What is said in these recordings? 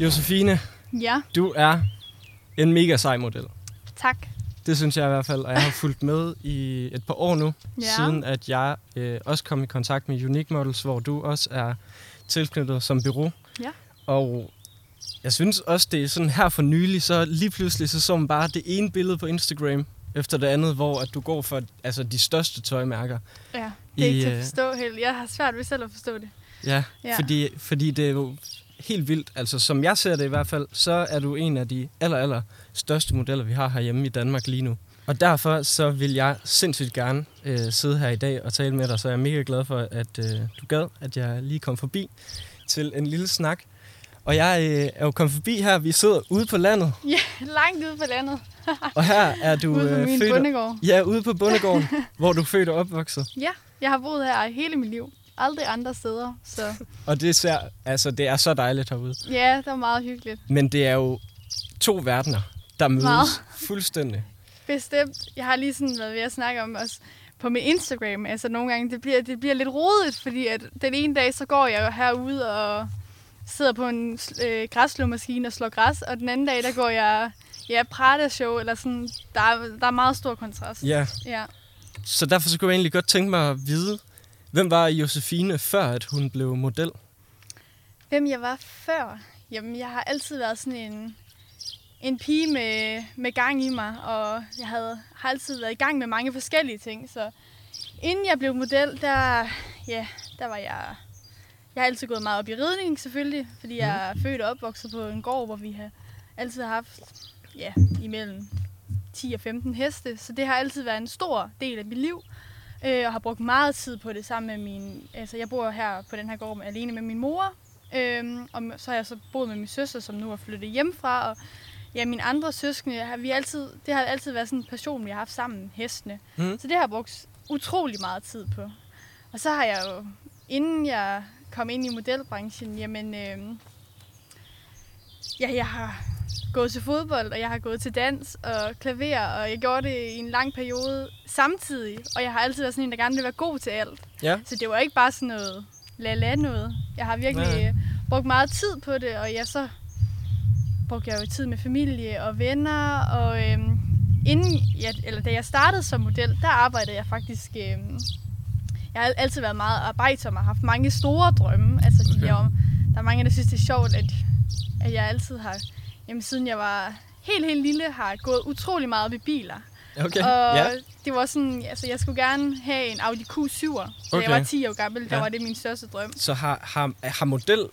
Josefine, Ja, du er en mega sej model. tak. Det synes jeg i hvert fald, og jeg har fulgt med i et par år nu, Ja. siden at jeg øh, også kom i kontakt med Unique Models, hvor du også er tilknyttet som bureau. Ja. Og jeg synes også, det er sådan her for nylig, så lige pludselig så så man bare det ene billede på Instagram efter det andet, hvor at du går for altså, de største tøjmærker. Ja, det er ikke I, til at øh, forstå helt. Jeg har svært ved selv at forstå det. Ja, Ja. Fordi, fordi det er jo helt vildt. Altså, som jeg ser det i hvert fald, så er du en af de aller, aller største modeller, vi har herhjemme i Danmark lige nu. Og derfor så vil jeg sindssygt gerne øh, sidde her i dag og tale med dig, så jeg er mega glad for, at øh, du gad, at jeg lige kom forbi til en lille snak. Og jeg øh, er jo kommet forbi her, vi sidder ude på landet, Ja, langt ude på landet. og her er du ude på øh, min født... bondegård. Ja, ude på bondegården, hvor du er født og opvokset. Ja, jeg har boet her hele mit liv. Aldrig andre steder. Så Og det, ser, altså, det er så dejligt herude. ja, det var meget hyggeligt. Men det er jo to verdener, der mødes Meget. fuldstændig. Bestemt. Jeg har lige sådan været ved at snakke om også på min Instagram. Altså nogle gange, det bliver, det bliver lidt rodet, fordi at den ene dag, så går jeg herude og sidder på en øh, græsslåmaskine og slår græs, og den anden dag, der går jeg ja, Prada-show, eller sådan, der er, der er meget stor kontrast. Ja, Ja. så derfor så kunne jeg egentlig godt tænke mig at vide, hvem var Josefine før, at hun blev model? Hvem jeg var før? Jamen, jeg har altid været sådan en, en pige med, med gang i mig, og jeg havde, har altid været i gang med mange forskellige ting. Så inden jeg blev model, der, ja, der var jeg... Jeg har altid gået meget op i ridning, selvfølgelig, fordi jeg er født og opvokset på en gård, hvor vi har altid haft ja, imellem 10 og 15 heste. Så det har altid været en stor del af mit liv, øh, og har brugt meget tid på det sammen med min... Altså, jeg bor her på den her gård alene med min mor, Øhm, og så har jeg så boet med min søster, som nu er flyttet hjemmefra, og ja, mine andre søskende, har vi altid, det har altid været sådan en passion, vi har haft sammen, hestene. Mhm. Så det har jeg brugt utrolig meget tid på. Og så har jeg jo, inden jeg kom ind i modelbranchen, jamen, øhm, ja, jeg har gået til fodbold, og jeg har gået til dans og klaver, og jeg gjorde det i en lang periode samtidig, og jeg har altid været sådan en, der gerne vil være god til alt. Ja. Så det var ikke bare sådan noget la-la noget. Jeg har virkelig. Nej. brugt meget tid på det, og jeg så brugte jeg jo tid med familie og venner, og øhm, inden, ja, eller da jeg startede som model, der arbejdede jeg faktisk, øhm, jeg har altid været meget arbejdsom og haft mange store drømme. Altså, Okay. okay. jeg, der er mange, der synes, det er sjovt, at, at jeg altid har, jamen siden jeg var helt, helt lille, har gået utrolig meget i biler. Okay, Og ja. det var sådan, altså jeg skulle gerne have en Audi Q7'er. Da Okay. jeg var 10 år gammel, der Ja. var det min største drøm. Så har, har, har model,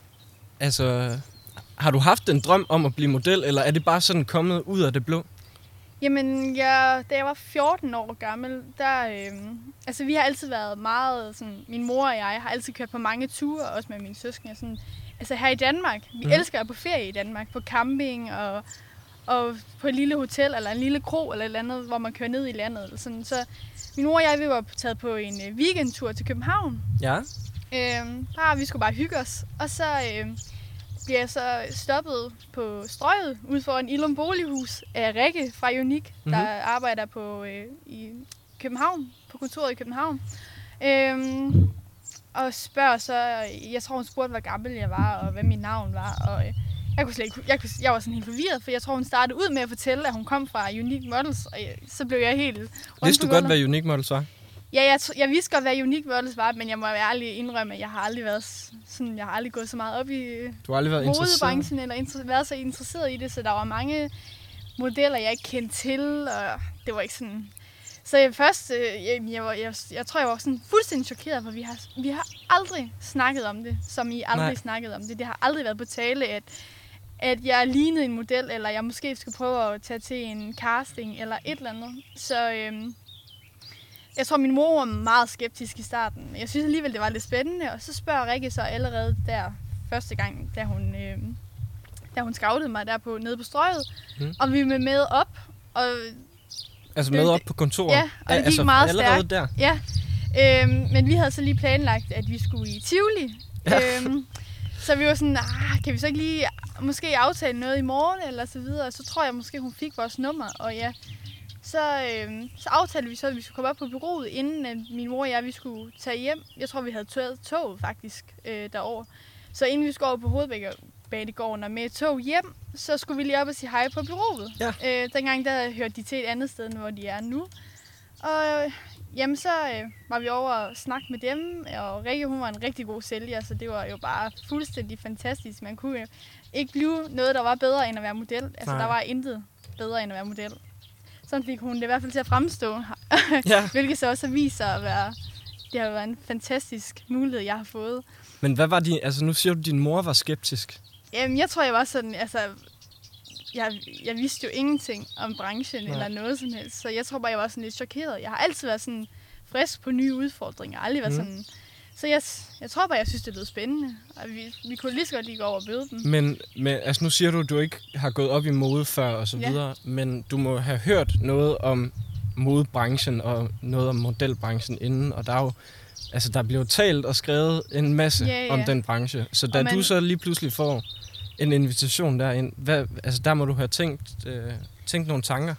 altså, har du haft en drøm om at blive model, eller er det bare sådan kommet ud af det blå? Jamen, jeg, da jeg var 14 år gammel, der, øhm, altså vi har altid været meget, sådan, min mor og jeg har altid kørt på mange ture, også med mine søskende, sådan, altså her i Danmark. Vi mm. elsker at på ferie i Danmark, på camping og, og på et lille hotel eller en lille kro eller et eller andet, hvor man kører ned i landet. Eller sådan. Så min mor og jeg, vi var taget på en øh, weekendtur til København, Ja. Øhm, bare, vi skulle bare hygge os. Og så øhm, bliver jeg så stoppet på strøget ude foran Ilum Bolighus af Rikke fra Unik, mm-hmm. der Mhm. arbejder på øh, i København, på kontoret i København. Øhm, og spørger så, jeg tror hun spurgte, hvor gammel jeg var, og hvad mit navn var. Og øh, jeg, kunne slet ikke, jeg, kunne, jeg var sådan helt forvirret, for jeg tror, hun startede ud med at fortælle, at hun kom fra Unique Models, og jeg, så blev jeg helt... Vidste du godt, hvad Unique Models var? Ja, jeg, jeg vidste godt, hvad Unique Models var, men jeg må være ærlig indrømme, at jeg har aldrig været sådan, jeg har aldrig gået så meget op i Du har aldrig været modebranchen, eller inter- været så interesseret i det, så der var mange modeller, jeg ikke kendte til, og det var ikke sådan... Så jeg først, øh, jeg, jeg, var, jeg, jeg tror, jeg var sådan fuldstændig chokeret, for vi har, vi har aldrig snakket om det, som I aldrig Nej. Snakket om det. Det har aldrig været på tale, at, at jeg lignede en model, eller jeg måske skulle prøve at tage til en casting, eller et eller andet. Så øhm, jeg tror, min mor var meget skeptisk i starten. Jeg synes alligevel, det var lidt spændende. Og så spørger Rikke så allerede der første gang, da hun, øh, da hun scoutede mig der på, nede på strøget, Mm. og vi var med op. Og Altså Det- med op på kontoret? Ja, og det gik altså, meget stærkt. der? ja, øhm, men vi havde så lige planlagt, at vi skulle i Tivoli. Ja. Øhm, så vi var sådan, ah, kan vi så ikke lige måske aftale noget i morgen, eller så videre. Og så tror jeg måske, hun fik vores nummer, og ja. Så, øhm, så aftalte vi så, at vi skulle komme op på bureauet, inden at min mor og jeg, vi skulle tage hjem. Jeg tror, vi havde taget tog faktisk øh, derover. Så inden vi skulle over på hovedbæk, banegården og med et tog hjem, så skulle vi lige op og sige hej på byrådet. Ja. Øh, dengang der hørte de til et andet sted, end hvor de er nu. Og øh, jamen, så øh, var vi over og snakke med dem, og Rikke hun var en rigtig god sælger, så det var jo bare fuldstændig fantastisk. Man kunne jo ikke blive noget, der var bedre end at være model. Altså, Nej. der var intet bedre end at være model. Sådan fik hun det i hvert fald til at fremstå, Ja. hvilket så også sig at være, det har været en fantastisk mulighed, jeg har fået. Men hvad var din... Altså, nu siger du, at din mor var skeptisk. Jamen, jeg tror, jeg var sådan, altså, jeg, jeg vidste jo ingenting om branchen Nej. Eller noget som helst, så jeg tror bare, jeg var sådan lidt chokeret. Jeg har altid været sådan frisk på nye udfordringer, aldrig været mm. sådan... Så jeg, jeg tror bare, jeg synes, det lød spændende, og vi, vi kunne lige så godt lige gå over og bøde dem. Men, men altså, nu siger du, at du ikke har gået op i mode før og så Ja. videre, men du må have hørt noget om modebranchen og noget om modelbranchen inden, og der er jo Altså, der bliver jo talt og skrevet en masse Ja, ja. om den branche. Så da Og man- du så lige pludselig får en invitation derind, hvad, altså der må du have tænkt, øh, tænkt nogle tanker.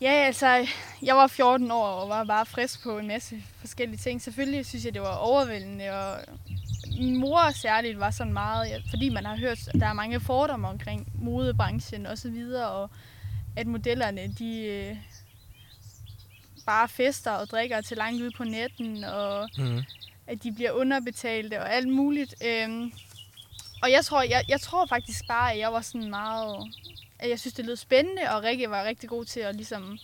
Ja, altså, jeg var 14 år og var bare frisk på en masse forskellige ting. Selvfølgelig synes jeg, det var overvældende, og min mor særligt var sådan meget, fordi man har hørt, at der er mange fordomme omkring modebranchen og så videre, og at modellerne, de øh, bare fester og drikker til langt ude på netten, og Mm. at de bliver underbetalte og alt muligt. Øhm, og jeg tror, jeg, jeg tror faktisk bare, at jeg var sådan meget... At jeg synes, det lød spændende, og Rikke var rigtig god til at, ligesom,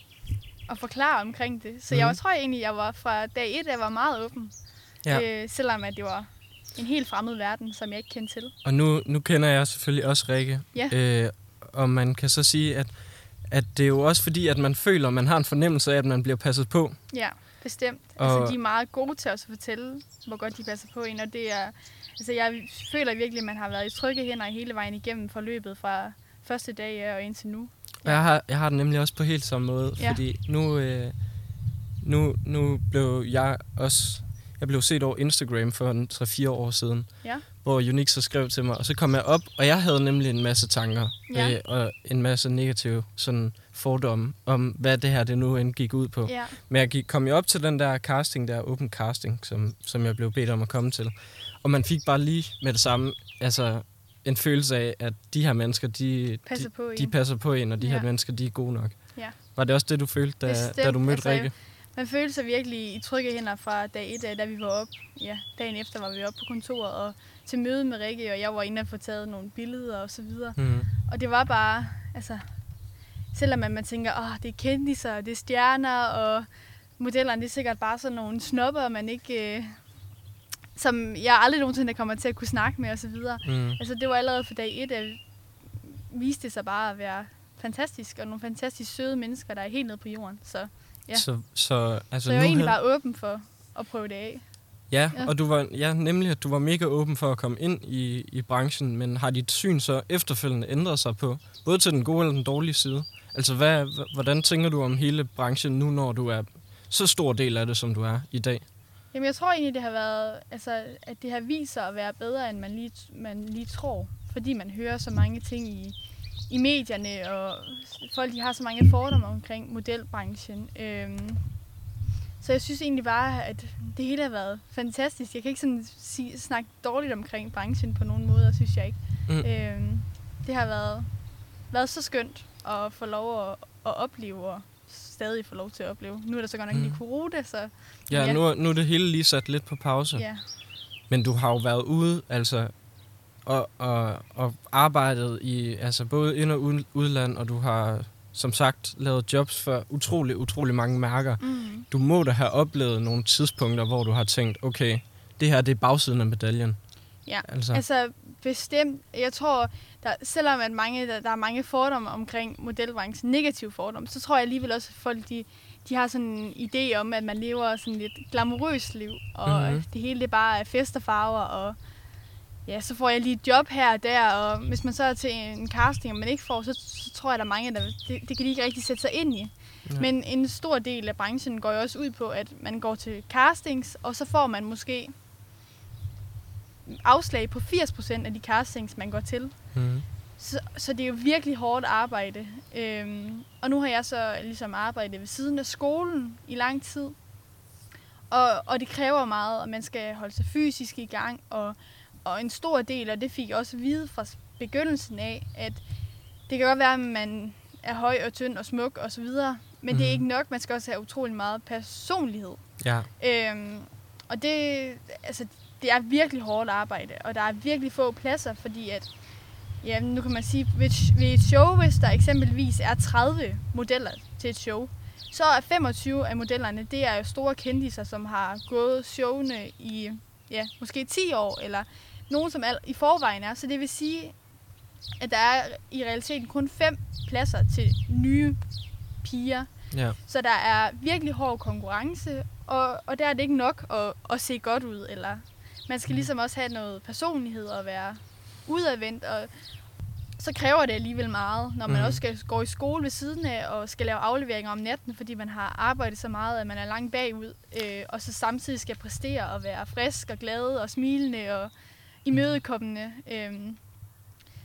at forklare omkring det. Så mm. jeg Mhm. tror egentlig, jeg var fra dag et, jeg var meget åben. Ja. Øh, selvom at det var en helt fremmed verden, som jeg ikke kendte til. Og nu, nu kender jeg selvfølgelig også Rikke. Ja. Øh, og man kan så sige, at, at det er jo også fordi, at man føler, at man har en fornemmelse af, at man bliver passet på. Ja, bestemt. Og- Og... Altså, de er meget gode til også at fortælle, hvor godt de passer på en, og det er... Altså, jeg føler virkelig, at man har været i trygge hænder hele vejen igennem forløbet fra første dag af og indtil nu. Og jeg har, jeg har det nemlig også på helt samme måde, Ja. fordi nu, øh, nu, nu blev jeg også... Jeg blev set over Instagram for en 3-4 år siden, Ja. hvor Unix så skrev til mig, og så kom jeg op, og jeg havde nemlig en masse tanker, Ja. øh, og en masse negative sådan, fordomme om, hvad det her det nu end gik ud på. Ja, Men jeg gik, kom jo op til den der casting, der open casting, som, som jeg blev bedt om at komme til. Og man fik bare lige med det samme, altså en følelse af, at de her mennesker, de, passer de, på en. de passer på en, og de ja. her mennesker, de er gode nok. Ja. Var det også det, du følte, da, Bestemt. da du mødte Altså, Rikke? Man følte sig virkelig i trygge hænder fra dag et, af, da vi var op. Ja, dagen efter var vi oppe på kontoret og til møde med Rikke, og jeg var inde og få taget nogle billeder og så videre. Mm. Og det var bare, altså, selvom man, man tænker, åh, det er kendiser, det er stjerner, og modellerne, det er sikkert bare sådan nogle snopper, man ikke, øh, som jeg aldrig nogensinde kommer til at kunne snakke med og så videre. Mm. Altså, det var allerede for dag et, at viste det sig bare at være fantastisk, og nogle fantastisk søde mennesker, der er helt nede på jorden. Så, Ja. Så, så, altså så jeg var nu egentlig havde- bare åben for at prøve det af. Ja, Ja. og du var, ja, nemlig, at du var mega åben for at komme ind i, i branchen, men har dit syn så efterfølgende ændret sig på, både til den gode eller den dårlige side? Altså, hvad, hvordan tænker du om hele branchen nu, når du er så stor del af det, som du er i dag? Jamen, jeg tror egentlig, det har været, altså, at det har vist sig at være bedre, end man lige, man lige tror. Fordi man hører så mange ting i, i medierne, og folk de har så mange fordomme omkring modelbranchen. Øhm, så jeg synes egentlig bare, at det hele har været fantastisk. Jeg kan ikke sådan sige, snakke dårligt omkring branchen på nogen måde, synes jeg ikke. Mm. Øhm, det har været, været så skønt at få lov at, at opleve, og stadig få lov til at opleve. Nu er der så godt nok Mm. lige corona, så Ja, Ja. Nu, er- nu er det hele lige sat lidt på pause. ja. Men du har jo været ude, altså, og, og, og arbejdet i altså både ind- og ud- udland, og du har som sagt lavet jobs for utrolig, utrolig mange mærker. Mm. Du må da have oplevet nogle tidspunkter, hvor du har tænkt, okay, det her det er bagsiden af medaljen. Ja, Altså, Altså bestemt. Jeg tror, der, selvom at mange, der, der er mange fordomme omkring modelbranchen, negative fordomme, så tror jeg alligevel også, at folk de, de har sådan en idé om, at man lever sådan lidt glamourøst liv, og Mhm. mm-hmm. det hele det bare er fest og farver, og ja, så får jeg lige et job her og der, og hvis man så er til en casting, og man ikke får, så, så tror jeg, der er mange, der det, det kan de ikke rigtig sætte sig ind i. Ja. Men en stor del af branchen går jo også ud på, at man går til castings, og så får man måske afslag på 80% af de castings, man går til. mm, Så, så det er jo virkelig hårdt arbejde. Øhm, og nu har jeg så ligesom arbejdet ved siden af skolen i lang tid. Og, og det kræver meget, at man skal holde sig fysisk i gang. Og, og en stor del af det fik jeg også at vide fra, begyndelsen af, at det kan godt være, at man er høj og tynd og smuk og så videre, men mm. det er Mhm. ikke nok. Man skal også have utrolig meget personlighed. Ja. Øhm, og det, altså, det er virkelig hårdt arbejde, og der er virkelig få pladser, fordi at, ja, nu kan man sige, ved, et- ved et show, hvis der eksempelvis er 30 modeller til et show, så er 25 af modellerne, det er jo store kendiser, som har gået showene i, ja, måske 10 år, eller nogen, som i forvejen er. Så det vil sige, at der er i realiteten kun fem pladser til nye piger, Ja. så der er virkelig hård konkurrence, og, og der er det ikke nok at, at se godt ud. Eller man skal ligesom også have noget personlighed og være udadvendt, og så kræver det alligevel meget, når man Mhm. også skal gå i skole ved siden af og skal lave afleveringer om natten, fordi man har arbejdet så meget, at man er langt bagud, øh, og så samtidig skal præstere og være frisk og glad og smilende og imødekommende. Øh,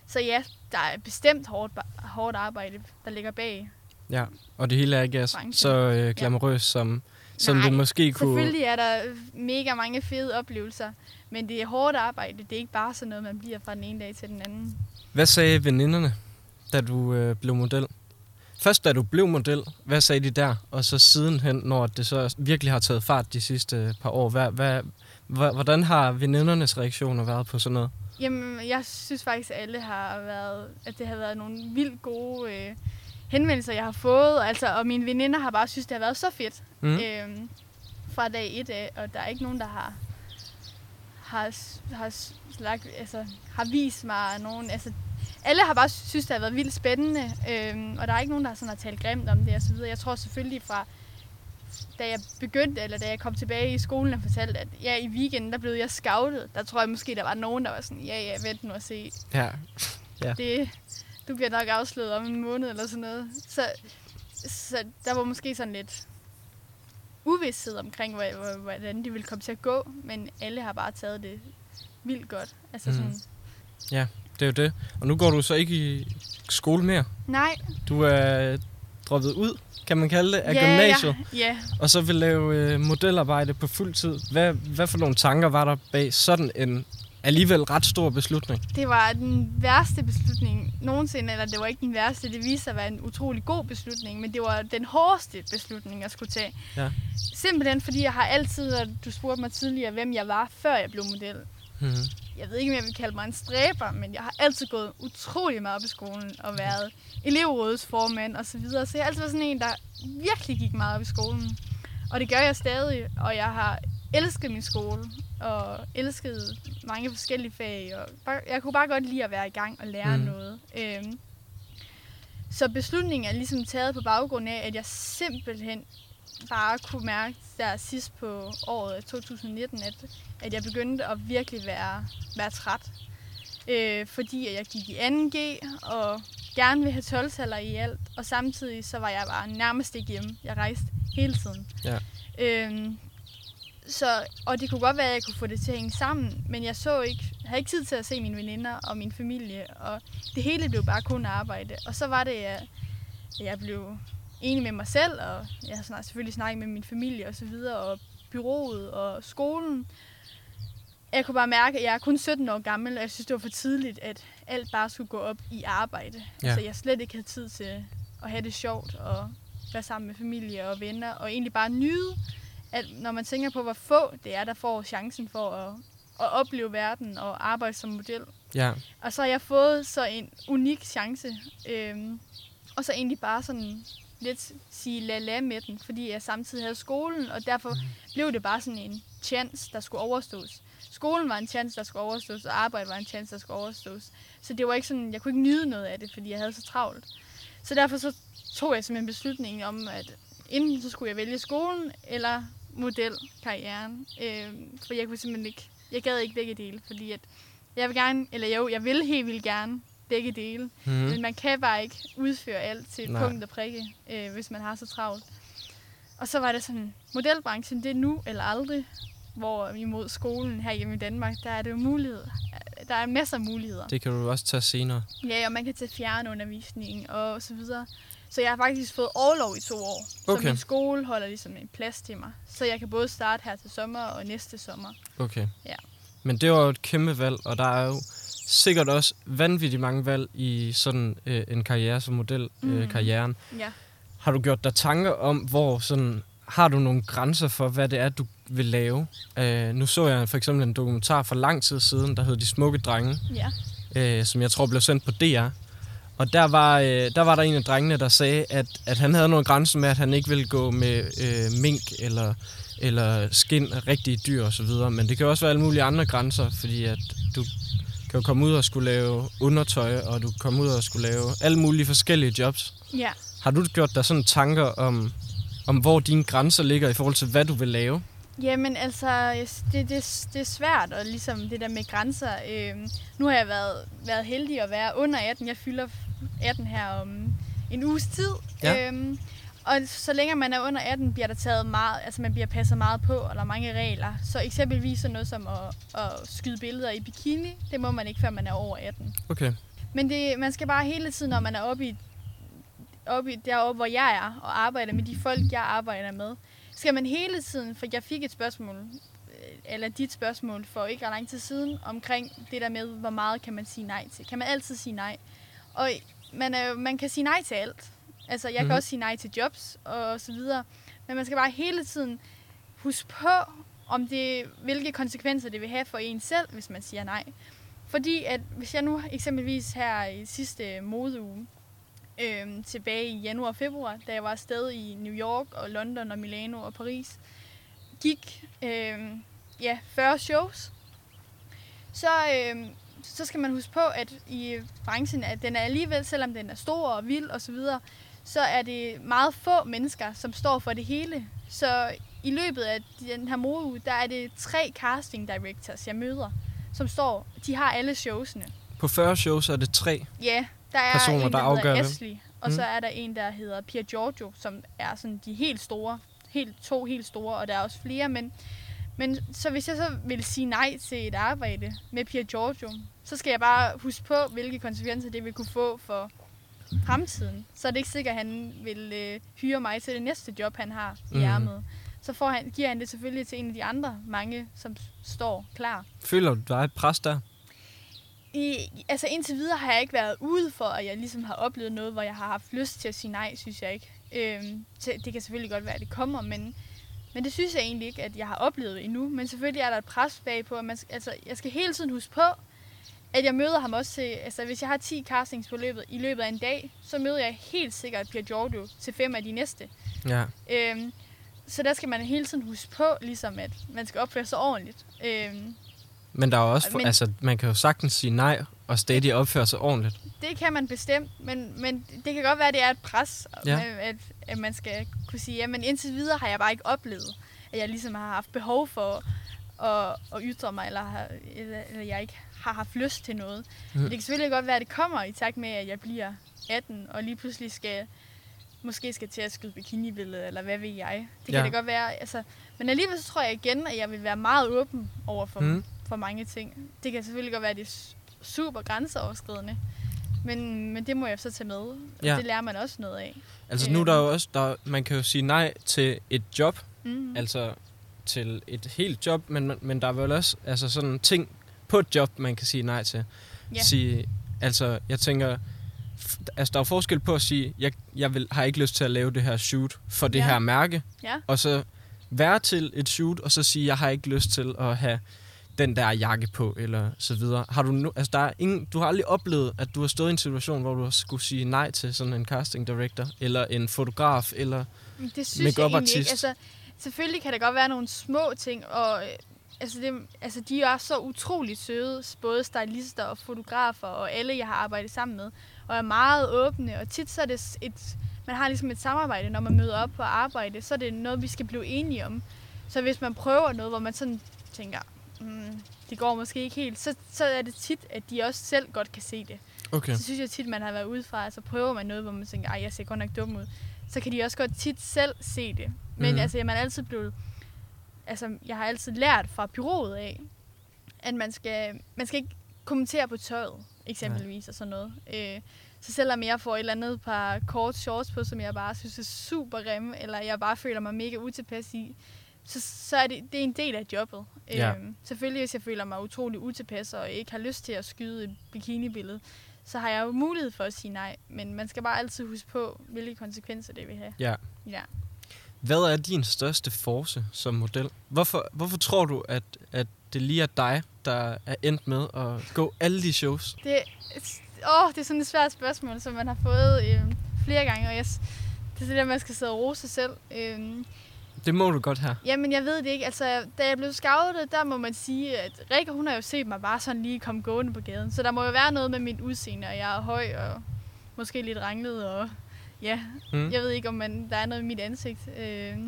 så ja, der er bestemt hårdt, hårdt arbejde, der ligger bag Ja, og det hele er ikke Branchen. så øh, glamourøst, som, som Nej, det måske kunne... Selvfølgelig er der mega mange fede oplevelser, men det er hårdt arbejde. Det er ikke bare sådan noget, man bliver fra den ene dag til den anden. Hvad sagde veninderne, da du øh, blev model? Først da du blev model, hvad sagde de der? Og så sidenhen, når det så virkelig har taget fart de sidste par år, hvad, hvad, hva- hvordan har venindernes reaktioner været på sådan noget? Jamen, jeg synes faktisk, at alle har været, at det har været nogle vildt gode øh, henvendelser, jeg har fået. Altså, og mine veninder har bare synes, det har været så fedt Mm? øhm, fra dag et af. Og der er ikke nogen, der har har, har, slag, altså, har vist mig nogen... Altså, alle har bare synes, det har været vildt spændende, øhm, og der er ikke nogen, der sådan har talt grimt om det og så videre. Jeg tror selvfølgelig fra, da jeg begyndte, eller da jeg kom tilbage i skolen og fortalte, at ja, i weekenden, der blev jeg scoutet. Der tror jeg måske, der var nogen, der var sådan, ja, ja, vent nu at se. Ja. Ja. Det, du bliver nok afsløret om en måned eller sådan noget. Så, så der var måske sådan lidt uvidshed omkring, hvor- hvor- hvordan det ville komme til at gå, men alle har bare taget det vildt godt. Altså Mhm. sådan, Det er jo det. Og nu går du så ikke i skole mere. nej, Du er droppet ud, kan man kalde det, af ja, gymnasiet. Ja, ja, Og så vil lave øh, modelarbejde på fuld tid. Hvad, hvad for nogle tanker var der bag sådan en alligevel ret stor beslutning? det var den værste beslutning nogensinde, eller det var ikke den værste, det viste sig at være en utrolig god beslutning, men det var den hårdeste beslutning, jeg skulle tage. Ja. Simpelthen fordi jeg har altid, og du spurgte mig tidligere, hvem jeg var, før jeg blev model. Mm-hmm. jeg ved ikke, om jeg vil kalde mig en stræber, men jeg har altid gået utrolig meget op i skolen og været elevrådsformand og så videre. Så jeg har altid været sådan en, der virkelig gik meget op i skolen. Og det gør jeg stadig, og jeg har elsket min skole og elsket mange forskellige fag. Og bare, jeg kunne bare godt lide at være i gang og lære mm. noget. Øhm, så beslutningen er ligesom taget på baggrund af, at jeg simpelthen bare kunne mærke der sidst på året 2019, at, at jeg begyndte at virkelig være, være træt. Øh, fordi jeg gik i 2G og gerne ville have 12 i alt. Og samtidig så var jeg bare nærmest ikke hjemme. Jeg rejste hele tiden. Ja. Øhm, så, og det kunne godt være, at jeg kunne få det til at hænge sammen, men jeg så ikke, havde ikke tid til at se mine veninder og min familie, og det hele blev bare kun arbejde. Og så var det, at jeg blev enig med mig selv, og jeg har snart selvfølgelig snakket med min familie og så videre, og byrået og skolen. Jeg kunne bare mærke, at jeg er kun 17 år gammel, og jeg synes, det var for tidligt, at alt bare skulle gå op i arbejde. Ja. Ja. Så jeg slet ikke havde tid til at have det sjovt og være sammen med familie og venner, og egentlig bare nyde, at når man tænker på, hvor få det er, der får chancen for at, at opleve verden og arbejde som model. Ja. Og så har jeg fået så en unik chance, øhm, og så egentlig bare sådan lidt sige la med den, fordi jeg samtidig havde skolen, og derfor blev det bare sådan en chance, der skulle overstås. Skolen var en chance, der skulle overstås, og arbejde var en chance, der skulle overstås. Så det var ikke sådan, jeg kunne ikke nyde noget af det, fordi jeg havde så travlt. Så derfor så tog jeg simpelthen beslutningen om, at enten så skulle jeg vælge skolen, eller modelkarrieren. Øh, for jeg kunne simpelthen ikke, jeg gad ikke begge dele, fordi at jeg vil gerne, eller jo, jeg vil helt vildt gerne begge dele. Mm. Mm-hmm. Men man kan bare ikke udføre alt til Nej. punkt og prikke, øh, hvis man har så travlt. Og så var det sådan, modelbranchen, det er nu eller aldrig. Hvor imod skolen her hjemme i Danmark, der er det jo mulighed. Der er masser af muligheder. Det kan du også tage senere. Ja, og man kan tage fjernundervisning og så videre. Så jeg har faktisk fået overlov i to år. Så Okay. min skole holder ligesom en plads til mig. Så jeg kan både starte her til sommer og næste sommer. Okay. Ja. Men det var jo et kæmpe valg, og der er jo sikkert også vanvittigt mange valg i sådan øh, en karriere som model, mm. øh, karrieren. Ja. Har du gjort dig tanker om, hvor sådan, har du nogle grænser for, hvad det er, du vil lave? Øh, nu så jeg for eksempel en dokumentar for lang tid siden, der hed De Smukke Drenge, Ja. øh, som jeg tror blev sendt på DR. Og der var, øh, der var der en af drengene, der sagde, at, at han havde nogle grænser med, at han ikke ville gå med øh, mink eller, eller skin af rigtige dyr osv. Men det kan også være alle mulige andre grænser, fordi at du kan jo komme ud og skulle lave undertøj, og du kan komme ud og skulle lave alle mulige forskellige jobs. Ja. Har du gjort dig sådan tanker om, om hvor dine grænser ligger i forhold til, hvad du vil lave? Jamen altså, det, det, det er svært, og ligesom det der med grænser. Øhm, nu har jeg været, været heldig at være under 18. Jeg fylder 18 her om en uges tid. Ja. Øhm, og så længe man er under 18, bliver der taget meget, altså man bliver passet meget på, og der er mange regler. Så eksempelvis sådan noget som at, at skyde billeder i bikini, det må man ikke, før man er over 18. Okay. Men det, man skal bare hele tiden, når man er oppe i, oppe i deroppe, hvor jeg er, og arbejder med de folk, jeg arbejder med, skal man hele tiden, for jeg fik et spørgsmål, øh, eller dit spørgsmål for ikke ret lang tid siden, omkring det der med, hvor meget kan man sige nej til. Kan man altid sige nej? Og man, er, man kan sige nej til alt. Altså, jeg mm-hmm. Mhm. kan også sige nej til jobs og så videre. Men man skal bare hele tiden huske på, om det, hvilke konsekvenser det vil have for en selv, hvis man siger nej. Fordi at hvis jeg nu eksempelvis her i sidste modeuge, øhm, tilbage i januar og februar, da jeg var afsted i New York og London og Milano og Paris, gik øhm, ja, 40 shows, så, øhm, så skal man huske på, at i branchen, at den er alligevel, selvom den er stor og vild osv., så, er det meget få mennesker, som står for det hele. Så i løbet af den her modeuge, der er det tre casting directors, jeg møder, som står, de har alle showsene. På 40 shows er det tre. Ja, der er Personer, en, der der, afgør hedder. Ashley, og Mm. så er der en, der hedder Pia Giorgio, som er sådan de helt store, helt, to helt store, og der er også flere, men, men så hvis jeg så vil sige nej til et arbejde med Pia Giorgio, så skal jeg bare huske på, hvilke konsekvenser det vil kunne få for fremtiden. Så er det ikke sikkert, at han vil øh, hyre mig til det næste job, han har i Mhm. ærmet. Så får han, giver han det selvfølgelig til en af de andre mange, som står klar. Føler du, er et pres der? I, altså indtil videre har jeg ikke været ude for, at jeg ligesom har oplevet noget, hvor jeg har haft lyst til at sige nej, synes jeg ikke. Øhm, så det kan selvfølgelig godt være, at det kommer, men, men det synes jeg egentlig ikke, at jeg har oplevet endnu. Men selvfølgelig er der et pres bagpå, at man, altså, jeg skal hele tiden huske på, at jeg møder ham også til, altså hvis jeg har 10 castings på løbet, i løbet af en dag, så møder jeg helt sikkert Pia Giorgio til fem af de næste. Ja. Øhm, så der skal man hele tiden huske på, ligesom at man skal opføre sig ordentligt. Øhm, Men der er også, for, Men- altså, man kan jo sagtens sige nej, og stadig opføre sig ordentligt. Det kan man bestemt, men, men det kan godt være, at det er et pres, Ja. ja. at, at man skal kunne sige, ja, men indtil videre har jeg bare ikke oplevet, at jeg ligesom har haft behov for at, at ytre mig, eller, eller, eller jeg ikke har haft lyst til noget. Mm. Det kan selvfølgelig godt være, at det kommer i takt med, at jeg bliver 18, og lige pludselig skal måske skal til at skyde bikinibilledet, eller hvad ved jeg. Det kan Ja. det godt være. Altså, men alligevel så tror jeg igen, at jeg vil være meget åben over for, mm. for mange ting. Det kan selvfølgelig godt være, at det er super grænseoverskridende. Men, men det må jeg så tage med. Ja. Det lærer man også noget af. Altså nu er der jo også, der, man kan jo sige nej til et job, Mm. altså til et helt job, men, men der er vel også altså sådan ting på et job, man kan sige nej til. Ja. Sige, altså jeg tænker, altså der er forskel på at sige, jeg, jeg vil, har ikke lyst til at lave det her shoot for det Ja. her mærke, Ja. og så være til et shoot, og så sige, jeg har ikke lyst til at have den der jakke på, eller så videre. Har du, nu, altså der er ingen, du har aldrig oplevet, at du har stået i en situation, hvor du skulle sige nej til sådan en casting director, eller en fotograf, eller... Det synes jeg egentlig Make-up-artist. ikke. Altså, selvfølgelig kan der godt være nogle små ting, og øh, altså, det, altså, de er så utroligt søde, både stylister og fotografer, og alle, jeg har arbejdet sammen med, og er meget åbne, og tit så er det et, man har ligesom et samarbejde, når man møder op på arbejde, så er det noget, vi skal blive enige om. Så hvis man prøver noget, hvor man sådan tænker, mm, det går måske ikke helt, så, så er det tit, at de også selv godt kan se det. Okay. Så synes jeg tit, man har været ude fra, altså prøver man noget, hvor man tænker, ej, jeg ser godt nok dum ud, så kan de også godt tit selv se det. Men mm. altså, man er altid blevet, altså, jeg har altid lært fra byrådet af, at man skal, man skal ikke kommentere på tøjet, eksempelvis, og sådan noget. Øh, så selvom jeg får et eller andet par kort shorts på, som jeg bare synes er super grimme, eller jeg bare føler mig mega utilpas i, så, så er det, det er en del af jobbet. Ja. Øhm, selvfølgelig, hvis jeg føler mig utrolig utilpas og ikke har lyst til at skyde et bikinibillede, så har jeg jo mulighed for at sige nej. Men man skal bare altid huske på, hvilke konsekvenser det vil have. Ja. Ja. Hvad er din største force som model? Hvorfor, hvorfor tror du, at, at det lige er dig, der er endt med at gå alle de shows? Det, åh, det er sådan et svært spørgsmål, som man har fået øh, flere gange, og jeg, det er sådan, at man skal sidde og rose sig selv. Øh, Det må du godt have. Jamen, jeg ved det ikke. Altså, da jeg blev scoutet, der må man sige, at Rikke, hun har jo set mig bare sådan lige komme gående på gaden. Så der må jo være noget med mit udseende, og jeg er høj og måske lidt ranglet, og ja, Mm. jeg ved ikke, om man, der er noget i mit ansigt. Øh.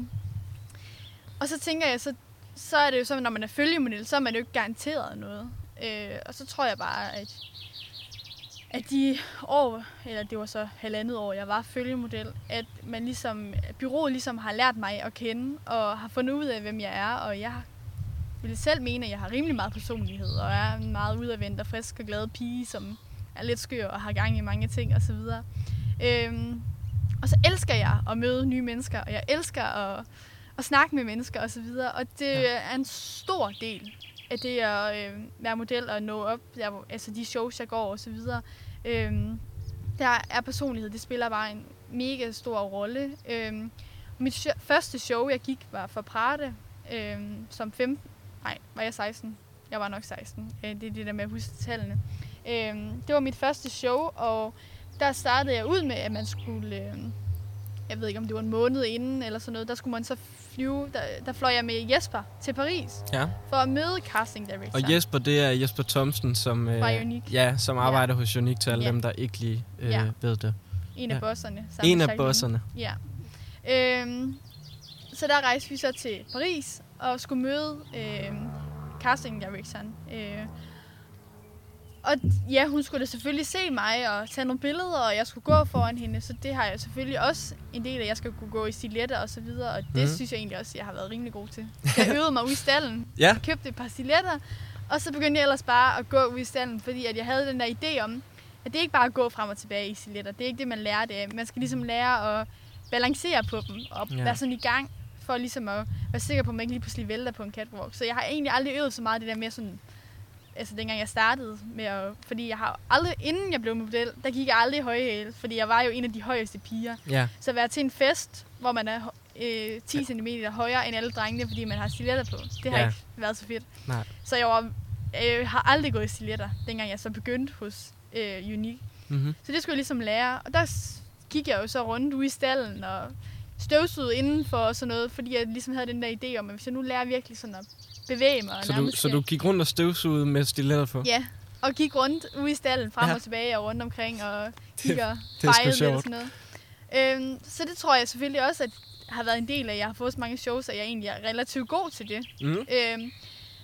Og så tænker jeg, så, så er det jo så, når man er følgemodel, så er man jo ikke garanteret noget. Øh, og så tror jeg bare, at, at de år, eller det var så halvandet år, jeg var følgemodel, at man ligesom, at byrådet ligesom har lært mig at kende, og har fundet ud af, hvem jeg er, og jeg vil selv mene, at jeg har rimelig meget personlighed, og er en meget udadvendt og frisk og glad pige, som er lidt skør og har gang i mange ting osv. Øhm, og så elsker jeg at møde nye mennesker, og jeg elsker at, at snakke med mennesker osv. Og, så videre, og det Ja. er en stor del af det at øh, være model og nå op, hvor- altså de shows, jeg går osv. Øhm, der er personlighed, det spiller bare en mega stor rolle. Øhm, mit sho- første show, jeg gik, var for Prate, øhm, som 15. Nej, var jeg 16? Jeg var nok 16. Øh, det er det der med at huske tallene. Øhm, det var mit første show, og der startede jeg ud med, at man skulle... Øh, jeg ved ikke, om det var en måned inden eller sådan noget. Der skulle man så flyve... Der, der fløj jeg med Jesper til Paris Ja. for at møde casting director. Og Jesper, det er Jesper Thomsen, som, øh, ja, som arbejder hos Unique til alle Ja. dem, der ikke lige øh, Ja. ved det. En af Ja. bosserne. En af bosserne. Ja. Øhm, så der rejste vi så til Paris og skulle møde øhm, casting directoren. Øh, og ja, hun skulle da selvfølgelig se mig og tage nogle billeder, og jeg skulle gå foran hende, så det har jeg selvfølgelig også en del af, jeg skal kunne gå i stiletter og så videre, og det mm. synes jeg egentlig også, jeg har været rimelig god til. Jeg øvede mig ude i stallen, Ja. jeg købte et par stiletter, og så begyndte jeg ellers bare at gå ud i stallen, fordi at jeg havde den der idé om, at det ikke bare er at gå frem og tilbage i stiletter. Det er ikke det, man lærer det af. Man skal ligesom lære at balancere på dem, og ja. være sådan i gang, for ligesom at være sikker på, at man ikke lige pludselig vælter på en catwalk. Så jeg har egentlig aldrig øvet så meget det der med sådan, altså dengang jeg startede med at, fordi jeg har aldrig, inden jeg blev model, der gik jeg aldrig i høje hæle, fordi jeg var jo en af de højeste piger. Ja. Så at være til en fest, hvor man er øh, 10 cm højere end alle drengene, fordi man har stiletter på, det har Ja. ikke været så fedt. Nej. Så jeg var, øh, har aldrig gået i stiletter, dengang jeg så begyndte hos øh, Unique. Mm-hmm. Så det skulle jeg ligesom lære. Og der gik jeg jo så rundt ude i stallen og støvsugede indenfor og sådan noget, fordi jeg ligesom havde den der idé om, at hvis jeg nu lærer virkelig sådan at bevæge mig. og Så, du, så du gik rundt og støvsugede med stiletter på? Ja, og gik rundt ude i stallen, frem Ja. og tilbage og rundt omkring og gik og det sgu fejede lidt og sådan noget. Øhm, så det tror jeg selvfølgelig også, at har været en del af, jeg har fået så mange shows, at jeg egentlig er relativt god til det. Mm. Øhm,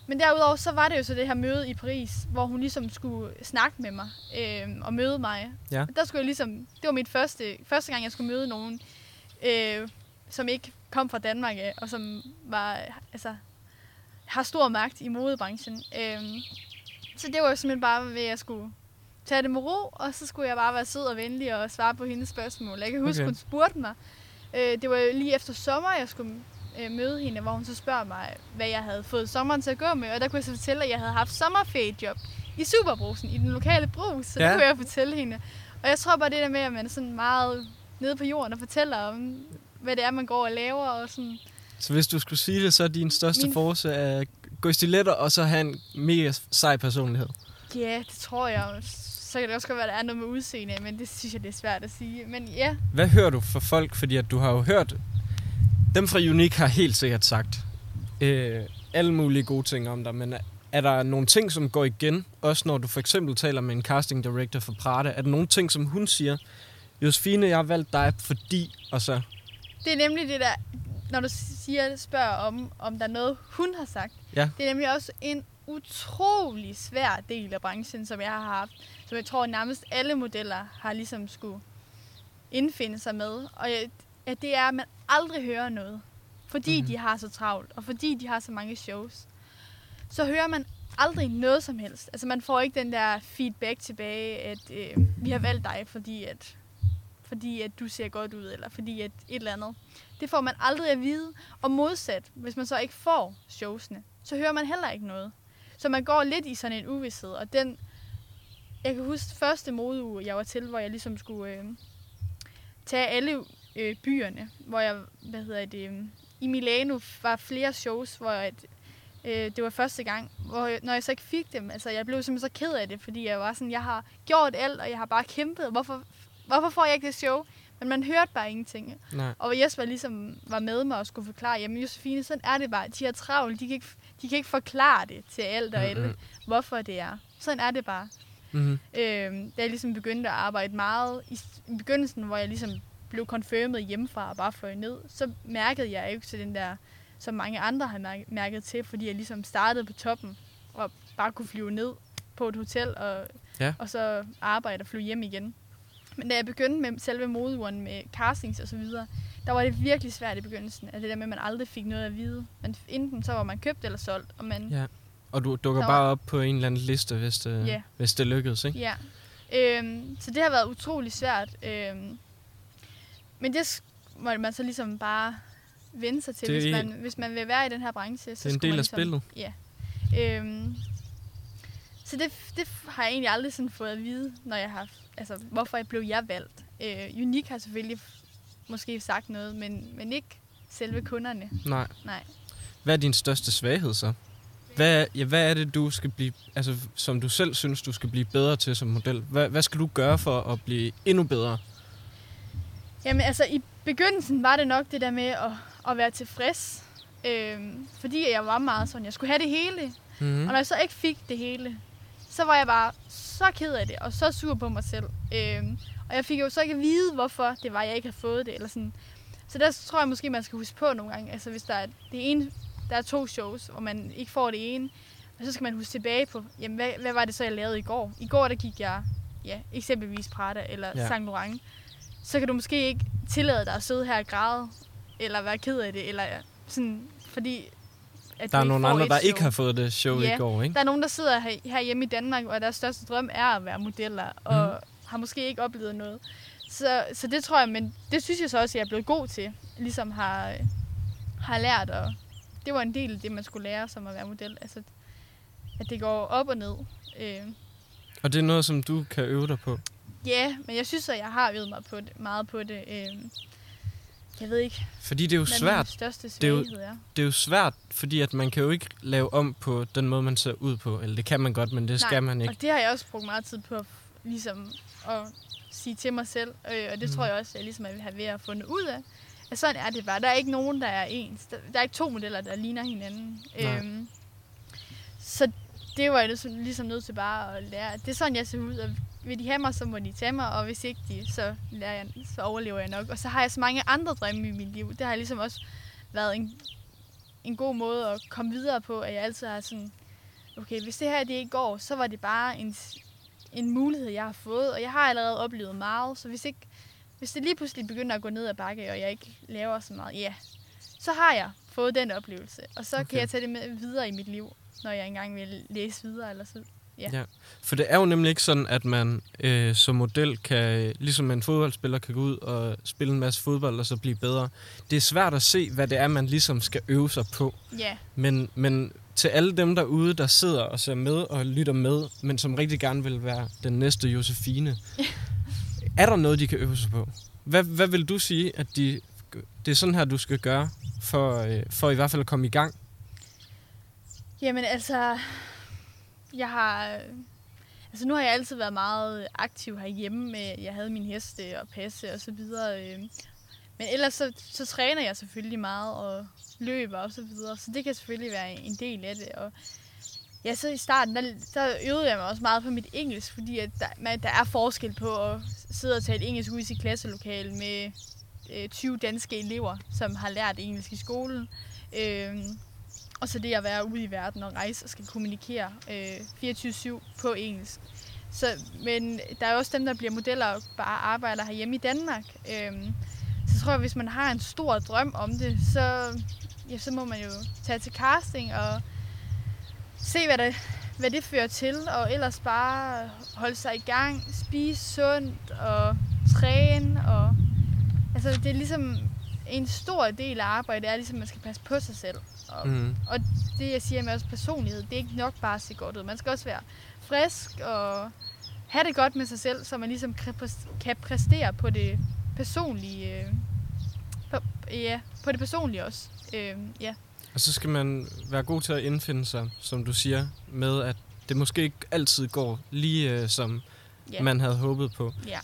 men derudover, så var det jo så det her møde i Paris, hvor hun ligesom skulle snakke med mig øhm, og møde mig. Ja. Der skulle jeg ligesom, det var mit første, første gang, jeg skulle møde nogen, øh, som ikke kom fra Danmark af, og som var, altså, har stor magt i modebranchen. Øhm, så det var jo simpelthen bare ved, at jeg skulle tage det med ro, og så skulle jeg bare være sød og venlig og svare på hendes spørgsmål. Jeg kan huske, Okay. hun spurgte mig. Øh, det var jo lige efter sommer, jeg skulle øh, møde hende, hvor hun så spørger mig, hvad jeg havde fået sommeren til at gå med. Og der kunne jeg så fortælle, at jeg havde haft sommerferiejob i Superbrusen, i den lokale brus. Så Ja. det kunne jeg fortælle hende. Og jeg tror bare det der med, at man er sådan meget nede på jorden og fortæller om, hvad det er, man går og laver. Og sådan. Så hvis du skulle sige det, så er din største Min- force at gå i stiletter, og så have en mega sej personlighed. Ja, det tror jeg. Så kan det også godt være, at der er noget med udseende, men det synes jeg, det er svært at sige. Men ja, Hvad hører du fra folk? Fordi at du har jo hørt, dem fra Unique har helt sikkert sagt øh, alle mulige gode ting om dig, men er, er der nogle ting, som går igen, også når du for eksempel taler med en casting director for Prada? Er der nogle ting, som hun siger, Josefine, jeg har valgt dig, fordi, og så, det er nemlig det der, når du siger, spørger om, om der er noget, hun har sagt. Ja. Det er nemlig også en utrolig svær del af branchen, som jeg har haft. Som jeg tror nærmest alle modeller har ligesom skulle indfinde sig med. Og jeg, at det er, at man aldrig hører noget. Fordi mm-hmm. de har så travlt, og fordi de har så mange shows. Så hører man aldrig noget som helst. Altså man får ikke den der feedback tilbage, at øh, vi har valgt dig, fordi at fordi at du ser godt ud, eller fordi at et eller andet. Det får man aldrig at vide. Og modsat, hvis man så ikke får showsene, så hører man heller ikke noget. Så man går lidt i sådan en uvidshed, og den... Jeg kan huske første modeuge, jeg var til, hvor jeg ligesom skulle øh, tage alle øh, byerne, hvor jeg, hvad hedder det, øh, i Milano var flere shows, hvor jeg, øh, det var første gang, hvor når jeg så ikke fik dem, altså jeg blev simpelthen så ked af det, fordi jeg var sådan, jeg har gjort alt, og jeg har bare kæmpet, hvorfor, hvorfor får jeg ikke det show? Men man hørte bare ingenting. Nej. Og Jesper ligesom var med mig og skulle forklare, jamen Josefine, sådan er det bare. De har travlt, de kan ikke, de kan ikke forklare det til alt og alle, Mhm. hvorfor det er. Sådan er det bare. Mm-hmm. Øh, da jeg ligesom begyndte at arbejde meget, i, i begyndelsen, hvor jeg ligesom blev confirmed hjemmefra og bare fløj ned, så mærkede jeg ikke til den der, som mange andre har mær- mærket til, fordi jeg ligesom startede på toppen og bare kunne flyve ned på et hotel og, Ja. og så arbejde og flyve hjem igen. Men da jeg begyndte med selve modeuren med castings og så videre, der var det virkelig svært i begyndelsen, at det der med, at man aldrig fik noget at vide. Men enten så var man købt eller solgt, og man, Ja. Og du dukker var- bare op på en eller anden liste, hvis det, Ja. hvis det lykkedes, ikke? Ja. Øhm, så det har været utrolig svært. Øhm, men det sk- må man så ligesom bare vende sig til, Det hvis man, hvis man vil være i den her branche. Så Det er en del af ligesom, spillet. Ja. Øhm, så det, det har jeg egentlig aldrig sådan fået at vide, når jeg har, altså, hvorfor blev jeg valgt. Øh, Unik har selvfølgelig måske sagt noget, men, men ikke selve kunderne. Nej. Nej. Hvad er din største svaghed så? Hvad, ja, hvad er det, du skal blive, altså, som du selv synes, du skal blive bedre til som model? Hvad, hvad skal du gøre for at blive endnu bedre? Jamen altså, i begyndelsen var det nok det der med at, at være tilfreds. Øhm, fordi jeg var meget sådan, jeg skulle have det hele. Mm-hmm. Og når jeg så ikke fik det hele, så var jeg bare så ked af det, og så sur på mig selv. Øhm, og jeg fik jo så ikke at vide, hvorfor det var, jeg ikke havde fået det. Eller sådan. Så der tror jeg måske, man skal huske på nogle gange. Altså hvis der er, det ene, der er to shows, hvor man ikke får det ene, og så skal man huske tilbage på, jamen hvad, hvad var det så, jeg lavede i går? I går, der gik jeg, ja, eksempelvis Prada eller ja. Saint Laurent. Så kan du måske ikke tillade dig at sidde her og græde, eller være ked af det, eller sådan, fordi at Der er nogle andre, der show. ikke har fået det show Ja. i går, ikke? Der er nogen, der sidder her, herhjemme i Danmark, og deres største drøm er at være modeller, og Mhm. har måske ikke oplevet noget. Så, så det tror jeg, men det synes jeg så også, at jeg er blevet god til. Ligesom har, har lært, og det var en del af det, man skulle lære som at være model. Altså, at det går op og ned. Øh, Og det er noget, som du kan øve dig på. Ja, men jeg synes, at jeg har øvet mig på det, meget på det. Øh, jeg ved ikke, Fordi det er jo svært. største Det er jo- er. Det er jo svært, fordi at man kan jo ikke lave om på den måde, man ser ud på. Eller det kan man godt, men det skal Nej, man ikke. Og det har jeg også brugt meget tid på, ligesom at sige til mig selv. Øh, og det Mm. tror jeg også, jeg ligesom er ved at have fundet ud af. At sådan er det bare. Der er ikke nogen, der er ens. Der, der er ikke to modeller, der ligner hinanden. Nej. Øhm, så det var jeg ligesom nødt til bare at lære. Det er sådan, jeg ser ud. Og vil de have mig, så må de tage mig. Og hvis ikke de, så, lærer jeg, så overlever jeg nok. Og så har jeg så mange andre drømme i mit liv. Det har ligesom også været en, en god måde at komme videre på. At jeg altid har sådan, okay, hvis det her det ikke går, så var det bare en, en mulighed, jeg har fået, og jeg har allerede oplevet meget, så hvis, ikke, hvis det lige pludselig begynder at gå ned ad bakke, og jeg ikke laver så meget, ja, så har jeg fået den oplevelse, og så okay. Kan jeg tage det med videre i mit liv, når jeg engang vil læse videre, eller så. Ja. Ja. For det er jo nemlig ikke sådan, at man øh, som model kan, ligesom en fodboldspiller kan gå ud og spille en masse fodbold og så blive bedre. Det er svært at se, hvad det er, man ligesom skal øve sig på. Ja, Men, men til alle dem derude, der sidder og ser med og lytter med, men som rigtig gerne vil være den næste Josefine, er der noget, de kan øve sig på? Hvad, hvad vil du sige, at de, det er sådan her, du skal gøre, for, øh, for i hvert fald at komme i gang? Jamen altså, jeg har... Øh, altså nu har jeg altid været meget aktiv herhjemme med, jeg havde min heste og passe og så videre. Øh. Men ellers så, så træner jeg selvfølgelig meget og løber og så videre, så det kan selvfølgelig være en del af det. Og ja, så i starten, der, der øvede jeg mig også meget på mit engelsk, fordi at der, man, der er forskel på at sidde og tale engelsk ude i sit klasselokale med øh, 20 danske elever, som har lært engelsk i skolen. Øh, og så det at være ude i verden og rejse og skal kommunikere øh, 24-7 på engelsk. Så, men der er også dem, der bliver modeller og bare arbejder herhjemme i Danmark. Øhm, så tror jeg, hvis man har en stor drøm om det, så, ja, så må man jo tage til casting og se, hvad det, hvad det fører til. Og ellers bare holde sig i gang, spise sundt og træne, og altså det er ligesom en stor del af arbejdet er ligesom, at man skal passe på sig selv. Og, Mm. og det, jeg siger med også personlighed, det er ikke nok bare at se godt ud. Man skal også være frisk og have det godt med sig selv, så man ligesom kan præstere på det personlige. Øh, på, ja, på det personlige også. Øh, ja. Og så skal man være god til at indfinde sig, som du siger, med at det måske ikke altid går lige øh, som Ja. man havde håbet på. Ja.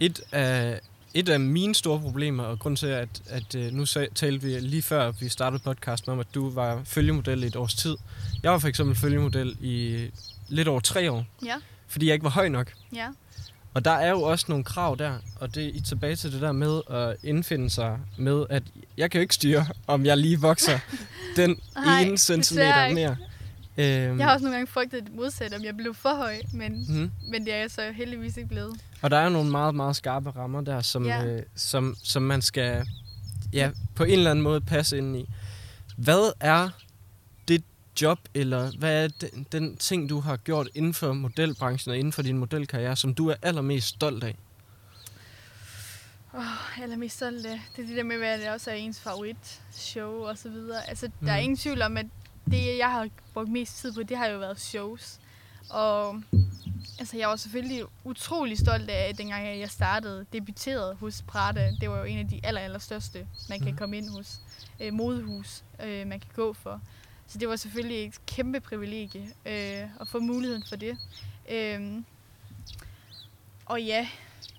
Et af, et af mine store problemer, og grund til, at, at øh, nu talte vi lige før vi startede podcasten om, at du var følgemodel i et års tid. Jeg var for eksempel følgemodel i lidt over tre år, Ja. fordi jeg ikke var høj nok. Ja. Og der er jo også nogle krav der, og det er tilbage til det der med at indfinde sig med, at jeg kan jo ikke styre, om jeg lige vokser den Nej, ene centimeter mere. Øhm, Jeg har også nogle gange frygtet det modsatte, om jeg blev for høj, men, mhm. men det er jeg så heldigvis ikke blevet. Og der er jo nogle meget, meget skarpe rammer der, som, Ja. øh, som, som man skal ja, på en eller anden måde passe ind i. Hvad er det job, eller hvad er den, den ting, du har gjort inden for modelbranchen og inden for din modelkarriere, som du er allermest stolt af? Oh, allermest stolt af. Det er det der med, hvad det også er ens favorit show og så videre. Altså, der er Mhm. ingen tvivl om, at det, jeg har brugt mest tid på, det har jo været shows. Og altså, jeg var selvfølgelig utrolig stolt af, at dengang jeg startede, debuterede hos Prada. Det var jo en af de aller, aller største, man kan Mhm. komme ind hos. Øh, modehus, øh, man kan gå for. Så det var selvfølgelig et kæmpe privilegie øh, at få muligheden for det. Øh, og ja,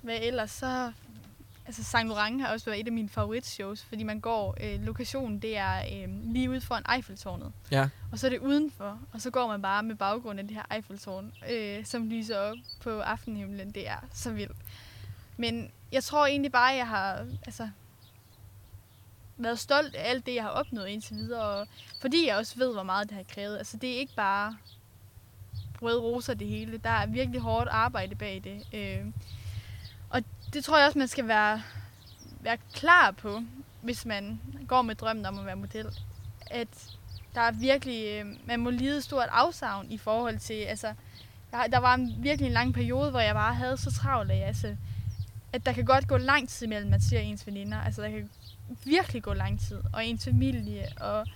hvad ellers så... Altså, Saint Laurent har også været et af mine favoritshows, fordi man går... Øh, lokationen, det er øh, lige ude foran Eiffeltårnet. Ja. Og så er det udenfor, og så går man bare med baggrund af det her Eiffeltårn, øh, som lyser op på aftenhimlen. Det er så vildt. Men jeg tror egentlig bare, at jeg har altså, været stolt af alt det, jeg har opnået indtil videre. Og fordi jeg også ved, hvor meget det har krævet. Altså, det er ikke bare røde roser det hele. Der er virkelig hårdt arbejde bag det. Øh, det tror jeg også, man skal være, være klar på, hvis man går med drømmen om at være model. At der er virkelig, øh, man må lide stort afsavn i forhold til, altså, der var en, virkelig en lang periode, hvor jeg bare havde så travlt at, jeg, altså, at der kan godt gå lang tid mellem, man ser ens veninder. Altså, der kan virkelig gå lang tid, og ens familie, og,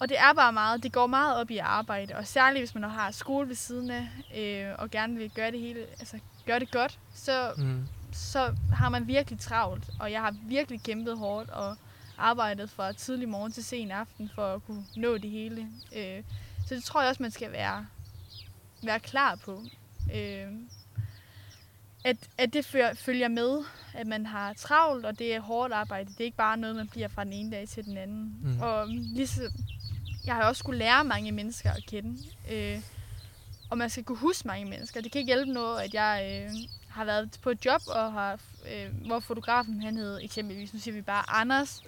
og det er bare meget, det går meget op i arbejde, og særligt hvis man har skole ved siden af, øh, og gerne vil gøre det hele, altså gøre det godt, så, Mm. så har man virkelig travlt, og jeg har virkelig kæmpet hårdt og arbejdet fra tidlig morgen til sen aften for at kunne nå det hele. Øh, så det tror jeg også, man skal være, være klar på. Øh, at, at det fø- følger med, at man har travlt, og det er hårdt arbejde. Det er ikke bare noget, man bliver fra den ene dag til den anden. Mm. Og ligesom, jeg har også skulle lære mange mennesker at kende. Øh, og man skal kunne huske mange mennesker. Det kan ikke hjælpe noget, at jeg øh, har været på et job, og har, øh, hvor fotografen han hed eksempelvis, nu siger vi bare Anders.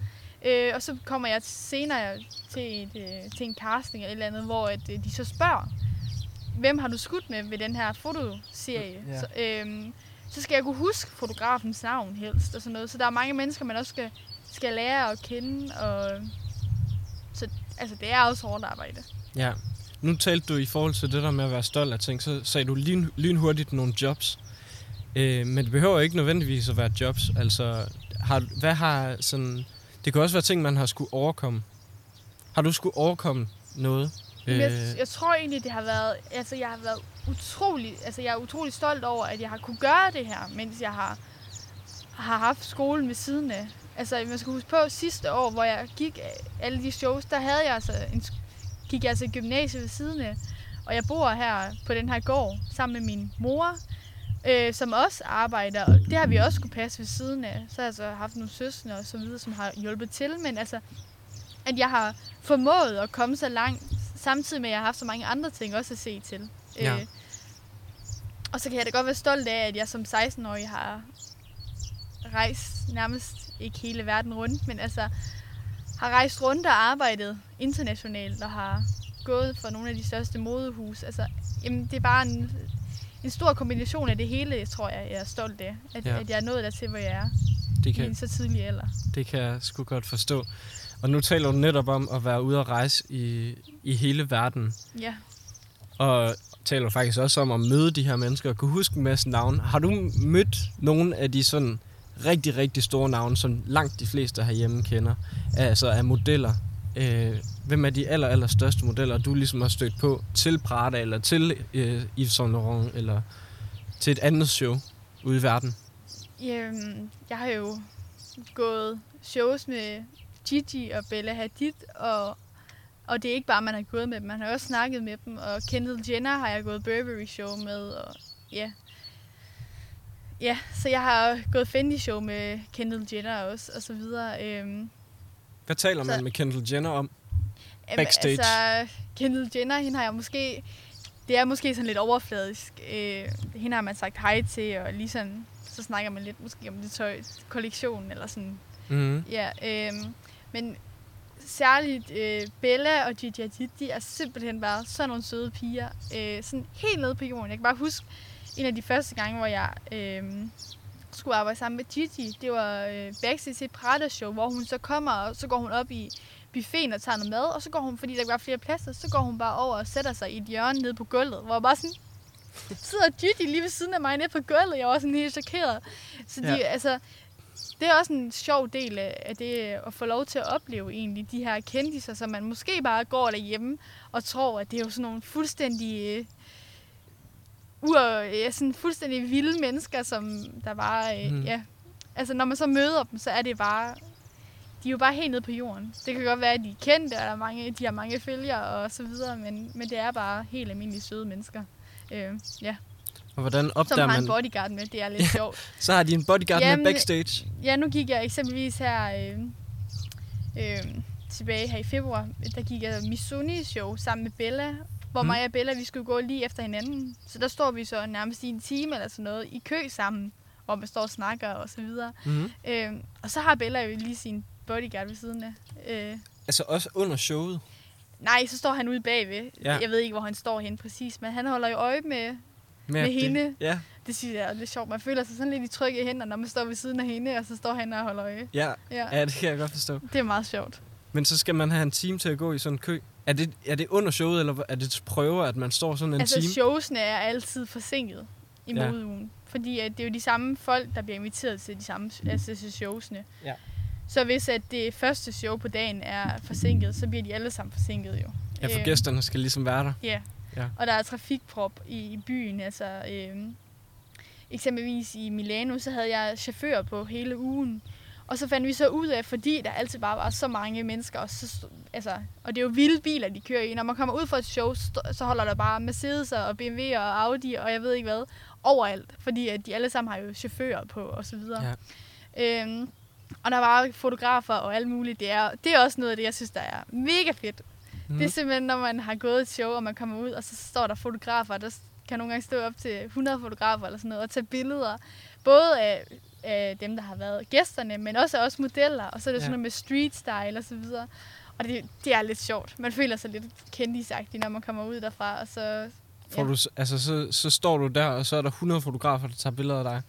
Øh, og så kommer jeg senere til, et, øh, til en casting eller et eller andet, hvor at, øh, de så spørger, hvem har du skudt med ved den her fotoserie? Ja. Så, øh, så skal jeg kunne huske fotografens navn helst og sådan noget. Så der er mange mennesker, man også skal, skal lære at kende. Og, så altså, det er også hårdt arbejde. Ja. Nu talte du i forhold til det der med at være stolt af ting, så sagde du lyn, lynhurtigt nogle jobs. Øh, men det behøver ikke nødvendigvis at være jobs. Altså, har, hvad har sådan... Det kan også være ting, man har skulle overkomme. Har du skulle overkomme noget? Øh. Jeg, jeg tror egentlig, det har været... Altså, jeg har været utrolig... Altså, jeg er utrolig stolt over, at jeg har kunne gøre det her, mens jeg har, har haft skolen ved siden af. Altså, man skal huske på, sidste år, hvor jeg gik alle de shows, der havde jeg altså en, gik jeg altså i gymnasiet ved siden af. Og jeg bor her på den her gård sammen med min mor, øh, som også arbejder. Og det har vi også kunne passe ved siden af. Så har jeg altså haft nogle søskende og så videre, som har hjulpet til. Men altså, at jeg har formået at komme så langt, samtidig med, at jeg har haft så mange andre ting også at se til. Ja. Øh, og så kan jeg da godt være stolt af, at jeg som 16-årig har rejst nærmest ikke hele verden rundt, men altså har rejst rundt og arbejdet internationalt og har gået for nogle af de største modehus. Altså, jamen, det er bare en, en stor kombination af det hele, tror jeg, jeg er stolt af. At, Ja. at jeg er nået dertil, hvor jeg er det, i kan, en så tidlig alder. det kan jeg sgu godt forstå. Og nu taler du netop om at være ude og rejse i, i hele verden. Ja, Og taler faktisk også om at møde de her mennesker kunne huske en masse navne. Har du mødt nogle af de sådan rigtig, rigtig store navne, som langt de fleste herhjemme kender, altså af modeller? Øh, hvem er de aller, aller største modeller, du ligesom har stødt på til Prada, eller til øh, Yves Saint Laurent, eller til et andet show ude i verden? Jamen, jeg har jo gået shows med Gigi og Bella Hadid, og, og det er ikke bare, man har gået med dem, man har også snakket med dem, og Kendall Jenner har jeg gået Burberry show med, og ja. Ja, så jeg har gået Fendi show med Kendall Jenner også, og så videre. Øhm, Hvad taler man Så- med Kendall Jenner om? Jamen, Backstage. Altså, Kendall Jenner, hende har jeg måske... Det er måske sådan lidt overfladisk. Øh, hende har man sagt hej til, og lige sådan, så snakker man lidt måske om det tøj, kollektionen eller sådan. Mm-hmm. Ja, øh, men særligt øh, Bella og Gigi Hadid, de er simpelthen bare sådan nogle søde piger. Øh, sådan helt nede på jorden. Jeg kan bare huske en af de første gange, hvor jeg øh, skulle arbejde sammen med Gigi. Det var øh, backstage til et Prada show, hvor hun så kommer, og så går hun op i buffeten og tager noget mad, og så går hun, fordi der var flere pladser, så går hun bare over og sætter sig i et hjørne nede på gulvet, hvor jeg bare sådan, sidder Gigi lige ved siden af mig nede på gulvet. Jeg var sådan helt chokeret. Så de, Ja. altså, det er også en sjov del af det at få lov til at opleve egentlig de her kendiser, som man måske bare går derhjemme og tror, at det er jo sådan nogle fuldstændig øh, ur, ja, sådan fuldstændig vilde mennesker, som der bare, øh, mm. ja. Altså, når man så møder dem, så er det bare, de er jo bare helt nede på jorden. Det kan godt være, at de er kendte, og der er mange, de har mange følgere og så videre, men, men det er bare helt almindelige søde mennesker. Øh, ja, Og hvordan som opdager har en man... bodyguard med, det er lidt sjovt. Så har de en bodyguard med Jamen, backstage. Ja, nu gik jeg eksempelvis her øh, øh, tilbage her i februar, der gik jeg Missoni show sammen med Bella, hvor Mm. mm. mig og Bella, vi skulle gå lige efter hinanden. Så der står vi så nærmest i en time eller sådan noget i kø sammen, hvor man står og snakker og så videre. Mm-hmm. Øh, og så har Bella jo lige sin bodyguard ved siden af. Øh, Altså også under showet. nej, så står han ude bagved. Ja. Jeg ved ikke, hvor han står hen præcis, men han holder jo øje med, Med, Med hende. Ja, det synes jeg er lidt sjovt. Man føler sig sådan lidt i trygge hænder, når man står ved siden af hende, og så står han og holder øje. ja, Ja, ja, det kan jeg godt forstå. det er meget sjovt. Men så skal man have en time til at gå i sådan en kø. Er det, er det under showet, eller er det prøver, at man står sådan en altså, time? showsene er altid forsinket i Ja. modeugen. Fordi at det er jo de samme folk, der bliver inviteret til de samme altså til showsene. Ja. Så hvis at det første show på dagen er forsinket, så bliver de alle sammen forsinket jo. Ja, for Øhm, gæsterne skal ligesom være der. Ja. Ja. Og der er trafikprop i, i byen. Altså, øhm, eksempelvis i Milano, så havde jeg chauffør på hele ugen. Og så fandt vi så ud af, fordi der altid bare var så mange mennesker, og, så, altså, og det er jo vilde biler, de kører i. Når man kommer ud fra et show, så holder der bare Mercedes og BMW og Audi og jeg ved ikke hvad, overalt. Fordi at de alle sammen har jo chauffører på og så videre. Ja. Øhm, og der var fotografer og alt muligt. Det er, det er også noget af det, jeg synes, der er mega fedt. Mm. Mm. Det er simpelthen, når man har gået et show, og man kommer ud, og så står der fotografer. Der kan nogle gange stå op til 100 fotografer eller sådan noget, og tage billeder. Både af, af dem, der har været gæsterne, men også os modeller. Og så er det Ja. sådan noget med street style og så videre. Og det, det er lidt sjovt. Man føler sig lidt kendisagtig, når man kommer ud derfra. Og så, Får ja. du, altså, så, så står du der, og så er der 100 fotografer, der tager billeder af dig.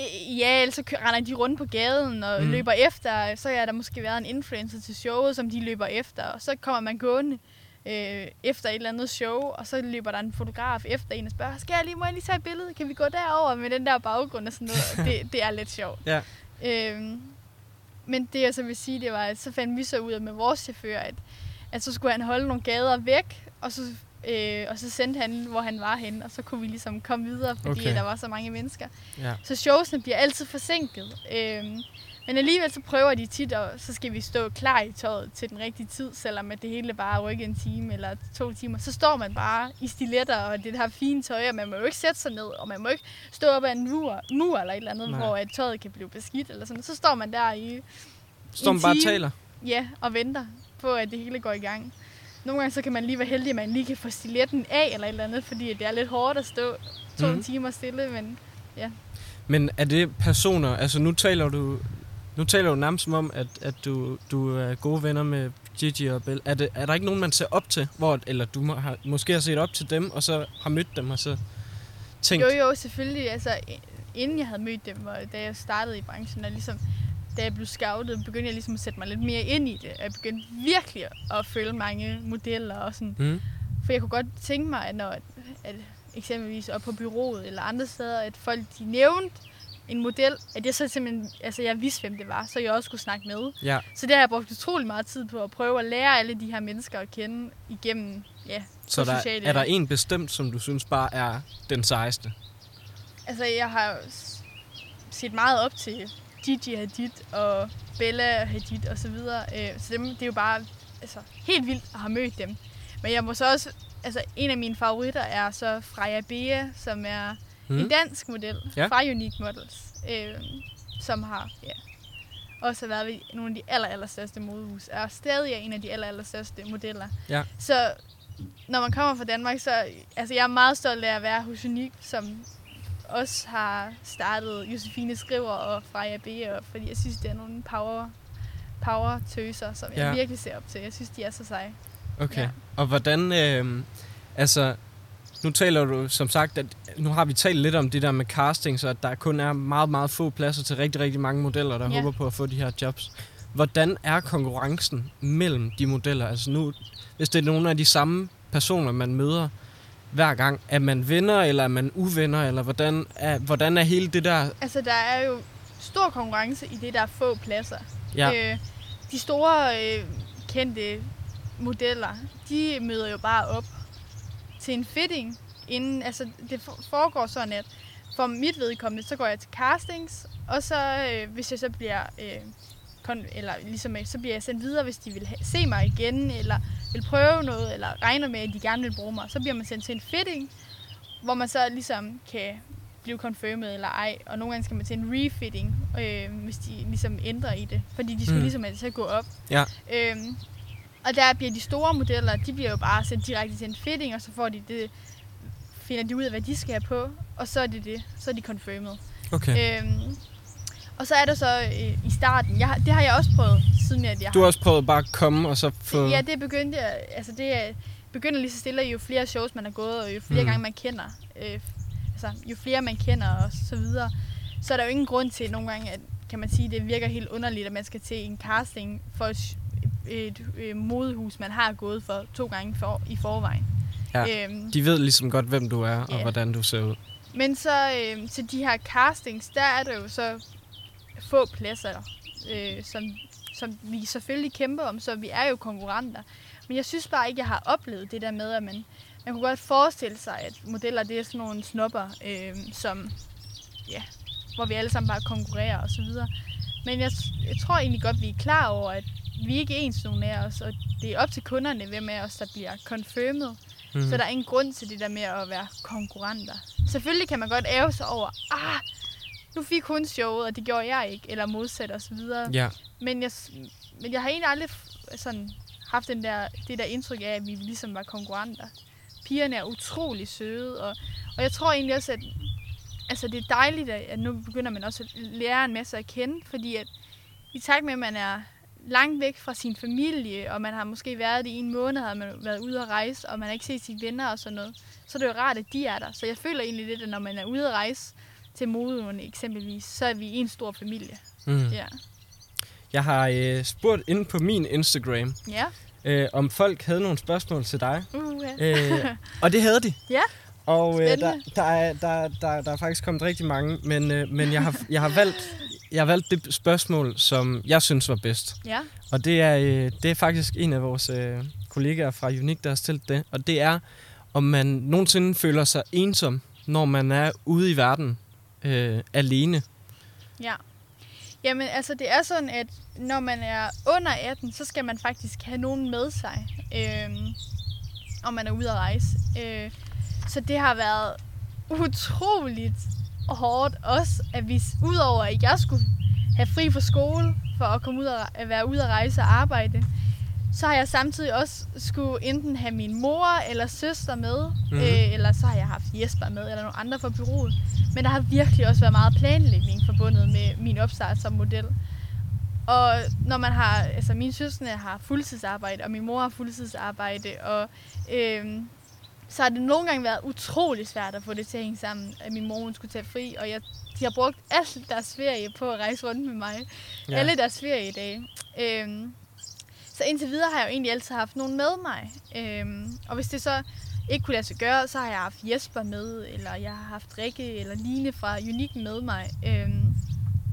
Øh, Ja, ellers så render de rundt på gaden og Mm. mm. løber efter. Så er der måske været en influencer til showet, som de løber efter. Og så kommer man gående øh, efter et eller andet show, og så løber der en fotograf efter en og spørger, skal jeg lige, må jeg lige tage et billede? Kan vi gå derover med den der baggrund og sådan noget? det, det er lidt sjovt. Ja. Øhm, men det jeg så vil sige, det var, at så fandt vi så ud af med vores chauffør, at, at så skulle han holde nogle gader væk, og så, øh, og så sendte han, hvor han var henne, og så kunne vi ligesom komme videre, fordi Okay. okay. der var så mange mennesker. Ja. Så showsene bliver altid forsinket. Øhm, men alligevel så prøver de tit, og så skal vi stå klar i tøjet til den rigtige tid, selvom at det hele bare er en time eller to timer. Så står man bare i stiletter og det her fine tøj, og man må jo ikke sætte sig ned, og man må ikke stå op ad en mur, mur eller et eller andet, Nej. Hvor at tøjet kan blive beskidt eller sådan. Så står man der i, Står En man bare time. taler? ja, og venter på, at det hele går i gang. Nogle gange så kan man lige være heldig, at man lige kan få stiletten af eller et eller andet, fordi det er lidt hårdt at stå to mm. timer stille, men Men er det personer, altså nu taler du, nu taler du nærmest som om, at, at du, du er gode venner med Gigi og Bell. Er, det, er der ikke nogen, man ser op til, hvor, eller du må, har, måske har set op til dem, og så har mødt dem, og så tænkt, Jo, jo, selvfølgelig. Altså, inden jeg havde mødt dem, og da jeg startede i branchen, og ligesom, da jeg blev scoutet, begyndte jeg ligesom at sætte mig lidt mere ind i det. Og jeg begyndte virkelig at følge mange modeller og sådan. Mm. For jeg kunne godt tænke mig, at når at eksempelvis op på byrådet eller andre steder, at folk de nævnte en model, at jeg så simpelthen, altså jeg vidste, hvem det var, så jeg også skulle snakke med. Ja, Så det har jeg brugt utrolig meget tid på at prøve at lære alle de her mennesker at kende igennem, ja, så der, sociale- er der en bestemt, som du synes bare er den sejeste? Altså, jeg har set meget op til Gigi Hadid og Bella Hadid og så videre. Øh, Så dem, det er jo bare altså, helt vildt at have mødt dem. Men jeg må så også... Altså, en af mine favoritter er så Freja Bea, som er mm. en dansk model Ja. fra Unique Models, øh, som har ja, også været ved nogle af de aller, aller største modehus, er stadig en af de aller, aller største modeller. Ja. Så når man kommer fra Danmark, så altså jeg er meget stolt af at være hos Unique, som også har startet Josefine Skriver og Freja B. Og, fordi jeg synes, det er nogle power, power tøser, som jeg Ja. virkelig ser op til. Jeg synes, de er så seje. Okay. Ja. Og hvordan, øh, altså, nu taler du som sagt, at nu har vi talt lidt om det der med casting, så at der kun er meget, meget få pladser til rigtig, rigtig mange modeller, der Ja. håber på at få de her jobs. Hvordan er konkurrencen mellem de modeller? Altså nu, hvis det er nogle af de samme personer, man møder hver gang, er man venner, eller er man uvenner, eller hvordan er, hvordan er hele det der... Altså, der er jo stor konkurrence i det, der er få pladser. Ja, Øh, de store øh, kendte modeller, de møder jo bare op til en fitting. Inden, altså, det for- foregår sådan, at for mit vedkommende, så går jeg til castings, og så øh, hvis jeg så bliver... Øh, kon- eller ligesom, øh, så bliver jeg sendt videre, hvis de vil ha- se mig igen, eller vil prøve noget, eller regner med, at de gerne vil bruge mig. Så bliver man sendt til en fitting, hvor man så ligesom kan blive confirmed eller ej. Og nogle gange skal man til en refitting, øh, hvis de ligesom ændrer i det. Fordi de skulle Mm. ligesom at gå op. Ja. Øhm, og der bliver de store modeller, de bliver jo bare sendt direkte til en fitting, og så får de det, finder de ud af, hvad de skal have på, og så er det det. Så er de confirmed. okay. Øhm, og så er der så øh, i starten, jeg, det har jeg også prøvet, siden at jeg Du har også prøvet bare at komme og så få... Ja, det begyndte jeg, altså det er, begynder lige så stille, jo flere shows man har gået, og jo flere Mm. mm. gange man kender, øh, altså jo flere man kender og så videre, så er der jo ingen grund til nogle gange, at kan man sige, det virker helt underligt, at man skal til en casting for et, et, et modehus, man har gået for to gange for, i forvejen. Ja. Øhm, De ved ligesom godt, hvem du er, og Ja. hvordan du ser ud. men så øh, til de her castings, der er der jo så få pladser, øh, som, som vi selvfølgelig kæmper om, så vi er jo konkurrenter. Men jeg synes bare ikke, jeg har oplevet det der med, at man, man kunne godt forestille sig, at modeller det er sådan nogle snopper, øh, som, ja, hvor vi alle sammen bare konkurrerer og så videre. Men jeg, jeg tror egentlig godt, vi er klar over, at vi ikke er ens nogen af os, og det er op til kunderne, hvem af os, der bliver confirmed. Mm. Så der er ingen grund til det der med at være konkurrenter. Selvfølgelig kan man godt æve sig over, ah, nu fik hun showet, og det gjorde jeg ikke, eller modsat og så videre. Ja, Men, jeg, men jeg har egentlig aldrig sådan, haft den der, det der indtryk af, at vi ligesom var konkurrenter. Pigerne er utrolig søde, og, og jeg tror egentlig også, at altså, det er dejligt, at at nu begynder man også at lære en masse at kende, fordi at i takt med, at man er langt væk fra sin familie, og man har måske været det i en måned, har man været ude at rejse, og man har ikke set sine venner og sådan noget, så er det jo rart, at de er der. Så jeg føler egentlig lidt, at når man er ude at rejse til modeugen eksempelvis, så er vi en stor familie. mm. Ja. Jeg har øh, spurgt inde på min Instagram, Ja. øh, om folk havde nogle spørgsmål til dig. Uh, Øh, og det havde de. Ja, Og øh, der, der, er, der, der, der er faktisk kommet rigtig mange, men, øh, men jeg, har, jeg, har valgt, jeg har valgt det spørgsmål, som jeg synes var bedst. ja. Og det er, øh, det er faktisk en af vores øh, kollegaer fra Unique, der har stillet det. Og det er, om man nogensinde føler sig ensom, når man er ude i verden øh, alene. Ja. Jamen, altså det er sådan, at når man er under 18, så skal man faktisk have nogen med sig, øh, om man er ude at rejse. Øh, så det har været utroligt hårdt også, at vi, udover at jeg skulle have fri fra skole, for at komme ud og at være ude at rejse og arbejde, så har jeg samtidig også skulle enten have min mor eller søster med, Mhm. mm-hmm. øh, eller så har jeg haft Jesper med, eller nogle andre fra byrådet. Men der har virkelig også været meget planlægning forbundet med min opstart som model. Og når man har, altså mine søskende har fuldtidsarbejde, og min mor har fuldtidsarbejde, og øhm, så har det nogle gange været utrolig svært at få det til at hænge sammen, at min mor skulle tage fri, og jeg, de har brugt alt deres ferie på at rejse rundt med mig. Ja. Alle deres feriedage. Øhm, så indtil videre har jeg jo egentlig altid haft nogen med mig. Øhm, og hvis det så ikke kunne lade sig gøre, så har jeg haft Jesper med, eller jeg har haft Rikke eller Line fra Unik med mig. Øhm,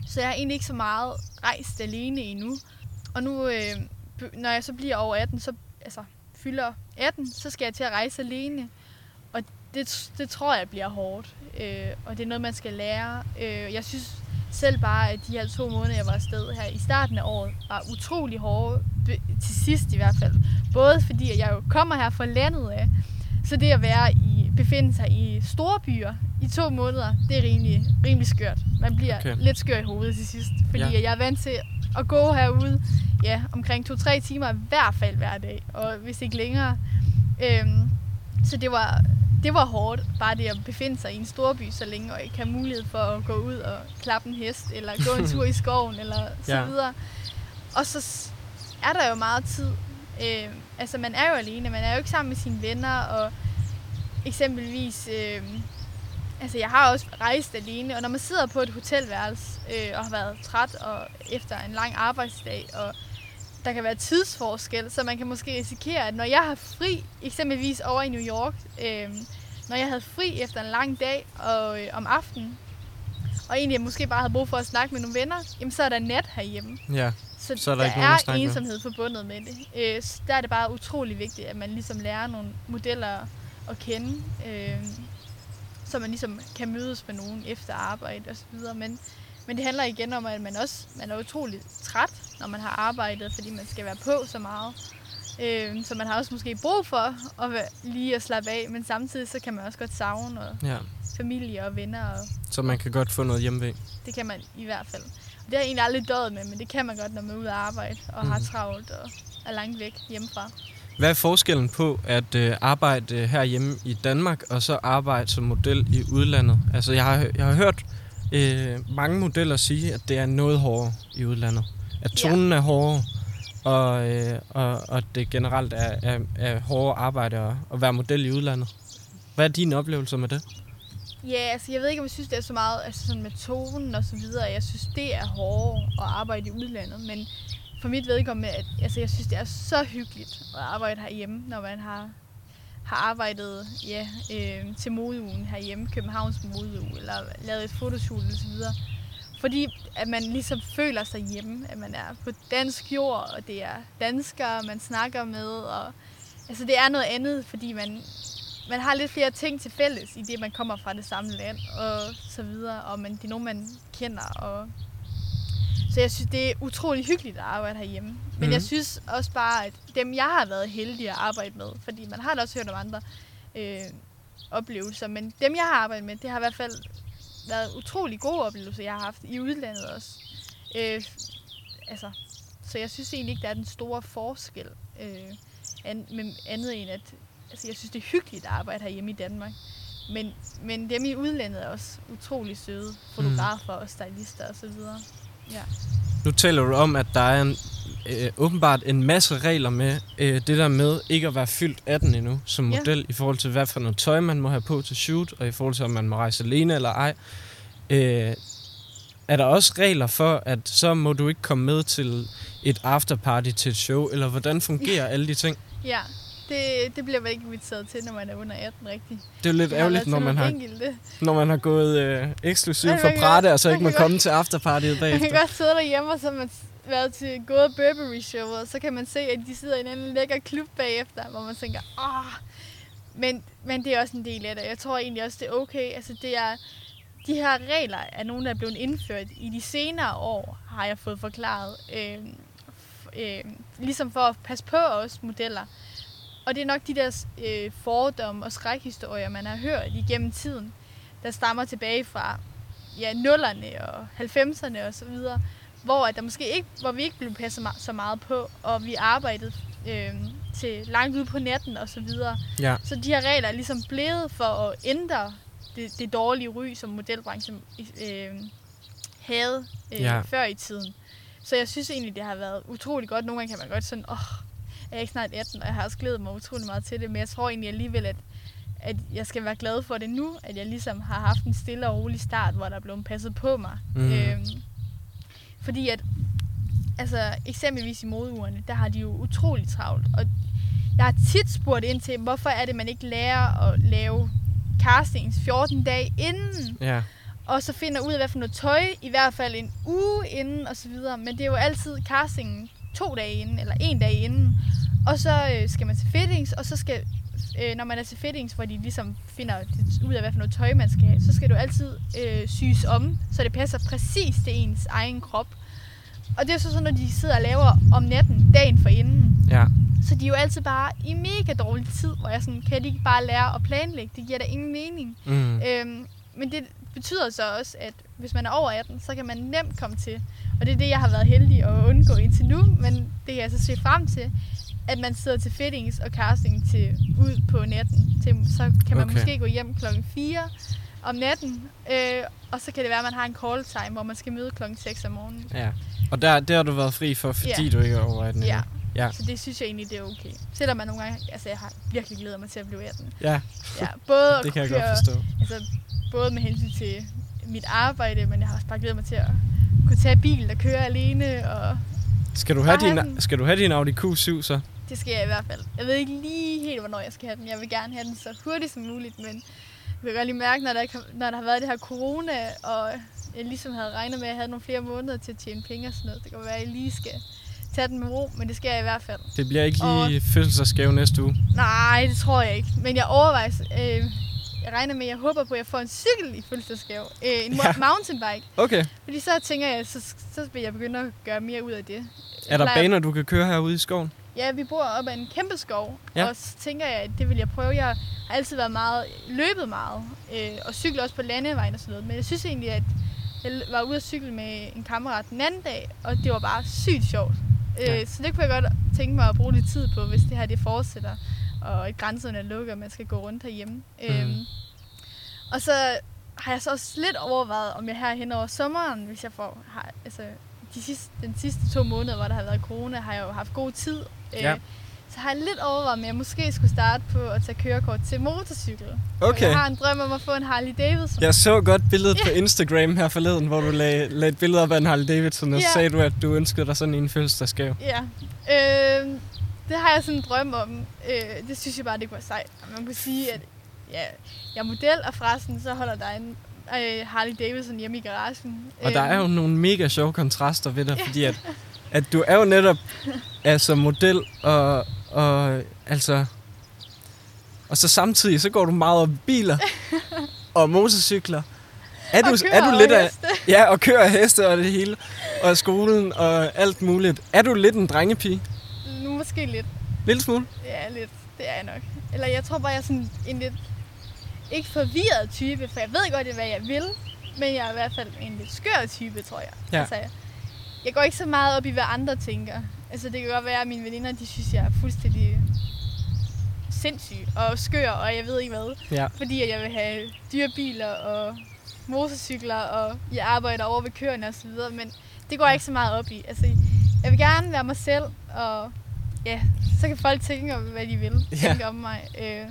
så jeg har egentlig ikke så meget rejst alene endnu. Og nu, øh, når jeg så bliver over 18, så altså, fylder 18, så skal jeg til at rejse alene. Og det, det tror jeg bliver hårdt. Øh, og det er noget, man skal lære. Øh, jeg synes selv bare, at de her to måneder, jeg var afsted her i starten af året, var utrolig hårde. Til sidst i hvert fald. Både fordi, at jeg jo kommer her fra landet af. Så det at være i, befinde sig i store byer i to måneder, det er rimelig, rimelig skørt. Man bliver okay. lidt skør i hovedet til sidst. Fordi ja. jeg er vant til at gå herude ja, omkring to-tre timer i hvert fald hver dag. Og hvis ikke længere. Øhm, så det var, det var hårdt, bare det at befinde sig i en storby så længe, og ikke have mulighed for at gå ud og klappe en hest, eller gå en tur i skoven, eller så ja. videre. Og så er der jo meget tid. Øh, altså, man er jo alene, man er jo ikke sammen med sine venner, og eksempelvis... Øh, altså, jeg har også rejst alene, og når man sidder på et hotelværelse, øh, og har været træt, og efter en lang arbejdsdag, og der kan være tidsforskel, så man kan måske risikere, at når jeg har fri, eksempelvis over i New York, øh, når jeg havde fri efter en lang dag og øh, om aftenen, og egentlig måske bare havde brug for at snakke med nogle venner, jamen så er der nat herhjemme. Ja, så, så er der, der ikke er ensomhed med. forbundet med det. Øh, så der er det bare utrolig vigtigt, at man ligesom lærer nogle modeller at kende, øh, så man ligesom kan mødes med nogen efter arbejde osv. Men men det handler igen om, at man også man er utrolig træt, når man har arbejdet, fordi man skal være på så meget. Øh, så man har også måske brug for at være, lige at slappe af, men samtidig så kan man også godt savne og ja. familie og venner. Og, så man kan godt få noget hjemme Det kan man i hvert fald. Og det har jeg egentlig aldrig døjet med, men det kan man godt, når man er ude at arbejde og mm. har mhm. travlt og er langt væk hjemmefra. Hvad er forskellen på at øh, arbejde herhjemme i Danmark og så arbejde som model i udlandet? Altså jeg har, jeg har hørt øh, mange modeller sige, at det er noget hårdere i udlandet. At tonen ja. er hårdere, og, øh, og, og det generelt er, er, er hårdere arbejde at, at være model i udlandet. Hvad er dine oplevelser med det? Ja, altså jeg ved ikke, om jeg synes, det er så meget altså sådan med tonen og så videre. Jeg synes, det er hårdere at arbejde i udlandet, men for mit vedkommende, at, altså jeg synes, det er så hyggeligt at arbejde herhjemme, når man har har arbejdet ja, øh, til modeugen herhjemme, Københavns modeuge, eller lavet et fotoshoot osv. Fordi at man ligesom føler sig hjemme, at man er på dansk jord, og det er danskere, man snakker med, og altså det er noget andet, fordi man, man har lidt flere ting til fælles, i det man kommer fra det samme land, og så videre, og man, det er nogen, man kender, og så jeg synes, det er utrolig hyggeligt at arbejde herhjemme. Men mm. jeg mhm. synes også bare, at dem, jeg har været heldig at arbejde med, fordi man har da også hørt om andre øh, oplevelser, men dem, jeg har arbejdet med, det har i hvert fald været utrolig gode oplevelser, jeg har haft i udlandet også. Øh, altså, så jeg synes egentlig ikke, der er den store forskel, øh, an, med andet end at altså, jeg synes, det er hyggeligt at arbejde herhjemme i Danmark. Men, men dem i udlandet er også utrolig søde. Fotografer mm. og stylister osv. Ja. Nu taler du om, at der er en, øh, åbenbart en masse regler med øh, det der med ikke at være fyldt 18 endnu som model, ja. i forhold til hvad for noget tøj man må have på til shoot, og i forhold til om man må rejse alene eller ej. Øh, er der også regler for, at så må du ikke komme med til et afterparty til et show, eller hvordan fungerer alle de ting? Ja, det, det bliver man ikke inviteret til, når man er under 18 rigtigt. Det er jo lidt ærgerligt, når man, har, når man har gået øh, eksklusivt for Prate, og så ikke må komme til afterpartyet bagefter. Man kan godt sidde derhjemme, og så har man været til gode Burberry show, og så kan man se, at de sidder i en anden lækker klub bagefter, hvor man tænker, åh, men, men det er også en del af det. Jeg tror egentlig også, det er okay. Altså, det er, de her regler er nogle, der er blevet indført i de senere år, har jeg fået forklaret. Øh, øh, ligesom for at passe på os modeller. Og det er nok de der øh, fordomme og skrækhistorier, man har hørt igennem tiden, der stammer tilbage fra ja, nullerne og 90'erne og så videre, hvor, at der måske ikke, hvor vi ikke blev passet så meget på, og vi arbejdede øh, til langt ud på natten og så videre. Ja. Så de her regler er ligesom blevet for at ændre det, det dårlige ry, som modelbranchen øh, havde øh, ja. før i tiden. Så jeg synes egentlig, det har været utrolig godt. Nogle gange kan man godt sådan, åh, oh, jeg er ikke snart 18, og jeg har også glædet mig utrolig meget til det, men jeg tror egentlig alligevel, at, at jeg skal være glad for det nu, at jeg ligesom har haft en stille og rolig start, hvor der er blevet passet på mig. Mm. Øhm, fordi at, altså eksempelvis i modeugerne, der har de jo utrolig travlt, og jeg har tit spurgt ind til, hvorfor er det, man ikke lærer at lave castings 14 dage inden, Ja. og så finder ud af, hvad for noget tøj, i hvert fald en uge inden, og så videre. Men det er jo altid castingen to dage inden, eller en dag inden. Og så øh, skal man til fittings, og så skal, øh, når man er til fittings, hvor de ligesom finder ud af, hvad for noget tøj, man skal have, så skal du altid øh, syes om, så det passer præcis til ens egen krop. Og det er så sådan, når de sidder og laver om natten, dagen for inden. Ja. Så de er jo altid bare i mega dårlig tid, hvor jeg sådan, kan de ikke bare lære at planlægge? Det giver da ingen mening. Mm. Øhm, men det betyder så også, at hvis man er over 18, så kan man nemt komme til. Og det er det, jeg har været heldig at undgå indtil nu, men det kan jeg så se frem til, at man sidder til fittings og casting til ud på natten. Til, så kan man Okay. måske gå hjem klokken 4 om natten, øh, og så kan det være, at man har en call time, hvor man skal møde klokken 6 om morgenen. Ja. Og der, der har du været fri for, fordi Ja. du ikke er over 18 Ja. Ja. Så det synes jeg egentlig, det er okay. Selvom man nogle gange, altså jeg har virkelig glædet mig til at blive 18. Ja, Ja, både det kan jeg godt forstå. Altså, både med hensyn til mit arbejde, men jeg har også bare glædet mig til at kunne tage bilen og køre alene, og Skal du have, din, den. skal du have din Audi Q7 så? det skal jeg i hvert fald. Jeg ved ikke lige helt, hvornår jeg skal have den. Jeg vil gerne have den så hurtigt som muligt, men jeg kan godt lige mærke, når der, ikke har, når der har været det her corona, og jeg ligesom havde regnet med, at jeg havde nogle flere måneder til at tjene penge og sådan noget. Det kan være, at jeg lige skal tage den med ro, men det skal jeg i hvert fald. Det bliver ikke Og- lige fødselsdagsgave næste uge. Nej, det tror jeg ikke. Men jeg overvejer, øh, jeg regner med, jeg håber på, at jeg får en cykel i fødselsdagsgave. Øh, en Ja. mountainbike. Okay. Fordi så tænker jeg, så, så vil jeg begynde at gøre mere ud af det. Er der Eller- baner, du kan køre herude i skoven? Ja, vi bor op ad en kæmpe skov, Ja. og så tænker jeg, at det vil jeg prøve. Jeg har altid været meget, løbet meget, øh, og cyklet også på landevejen og sådan noget. Men jeg synes egentlig, at jeg var ude at cykle med en kammerat den anden dag, og det var bare sygt sjovt. Ja. Øh, så det kunne jeg godt tænke mig at bruge lidt tid på, hvis det her det fortsætter, og grænserne er lukket, og man skal gå rundt herhjemme. Mm. Øhm, og så har jeg så også lidt overvejet, om jeg her hen over sommeren, hvis jeg får, har, altså de sidste, den sidste to måneder, hvor der har været corona, har jeg jo haft god tid. Ja. Øh, så har jeg lidt overvejet, om jeg måske skulle starte på at tage kørekort til motorcykel. Og Okay. Jeg har en drøm om at få en Harley Davidson. Jeg så godt billedet på Instagram her forleden, hvor du lagde, lagde et billede op af en Harley Davidson, og Ja. sagde du, at du ønskede dig sådan en fødselsdagsgave. Ja. Øh, det har jeg sådan en drøm om. Øh, det synes jeg bare, det kunne være sejt. Man kunne sige, at ja, jeg er model, og forresten så holder der en øh, Harley Davidson hjemme i garagen. Og der er jo nogle mega sjove kontraster ved dig, fordi at, at du er jo netop altså model, og, og altså... Og så samtidig, så går du meget op i biler og motorcykler. Er du, og er du lidt af... heste. Ja, og kører heste og det hele, og skolen og alt muligt. Er du lidt en drengepige? Måske lidt. Lille smule? Ja, lidt. Det er jeg nok. Eller jeg tror bare, jeg er sådan en lidt... Ikke forvirret type, for jeg ved godt, hvad jeg vil. Men jeg er i hvert fald en lidt skør type, tror jeg. Ja. Altså, jeg, jeg går ikke så meget op i, hvad andre tænker. Altså, det kan godt være, at mine veninder, de synes, jeg er fuldstændig sindssyg og skør, og jeg ved ikke hvad. Ja. Fordi jeg vil have dyre biler og motorcykler, og jeg arbejder over ved køerne og så videre, men det går jeg ikke så meget op i. Altså, jeg vil gerne være mig selv, og ja, så kan folk tænke om, hvad de vil Ja. tænke om mig. Øh,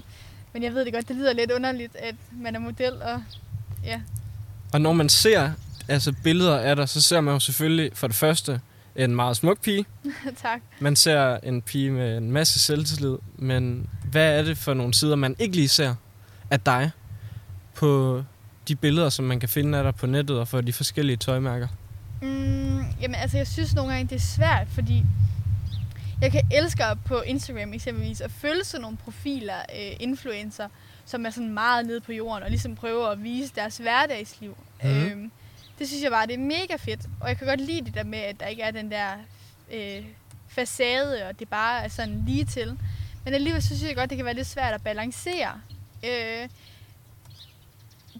men jeg ved det godt, det lyder lidt underligt, at man er model, og ja, Og når man ser altså billeder af dig, så ser man jo selvfølgelig for det første en meget smuk pige. tak. Man ser en pige med en masse selvtillid, men hvad er det for nogle sider, man ikke lige ser af dig på de billeder, som man kan finde af dig på nettet og for de forskellige tøjmærker? Mm, jamen altså, jeg synes nogle gange, det er svært, fordi jeg kan elske på Instagram eksempelvis at følge sådan nogle profiler, øh, influencer, som er sådan meget nede på jorden og ligesom prøver at vise deres hverdagsliv. Mhm. Øhm, det synes jeg bare, det er mega fedt. Og jeg kan godt lide det der med, at der ikke er den der øh, facade, og det bare er sådan lige til. Men alligevel synes jeg godt, det kan være lidt svært at balancere. Øh,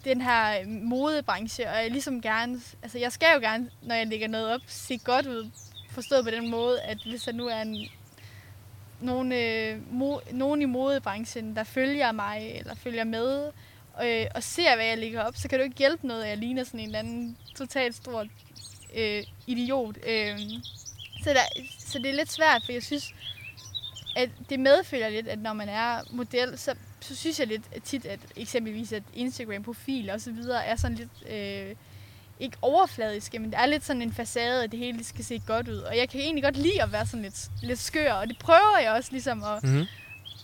den her modebranche, og jeg ligesom gerne, altså jeg skal jo gerne, når jeg lægger noget op, se godt ud, forstået på den måde, at hvis der nu er en, nogen, øh, mo, nogen i modebranchen, der følger mig, eller følger med, øh, og ser, hvad jeg ligger op, så kan det jo ikke hjælpe noget, at jeg ligner sådan en eller anden totalt stor øh, idiot. Øh, så, der, så det er lidt svært, for jeg synes, at det medfølger lidt, at når man er model, så, så synes jeg lidt tit, at eksempelvis at Instagram-profiler og så videre er sådan lidt, øh, ikke overfladiske, men det er lidt sådan en facade, at det hele skal se godt ud. Og jeg kan egentlig godt lide at være sådan lidt, lidt skør, og det prøver jeg også ligesom at, Mm-hmm.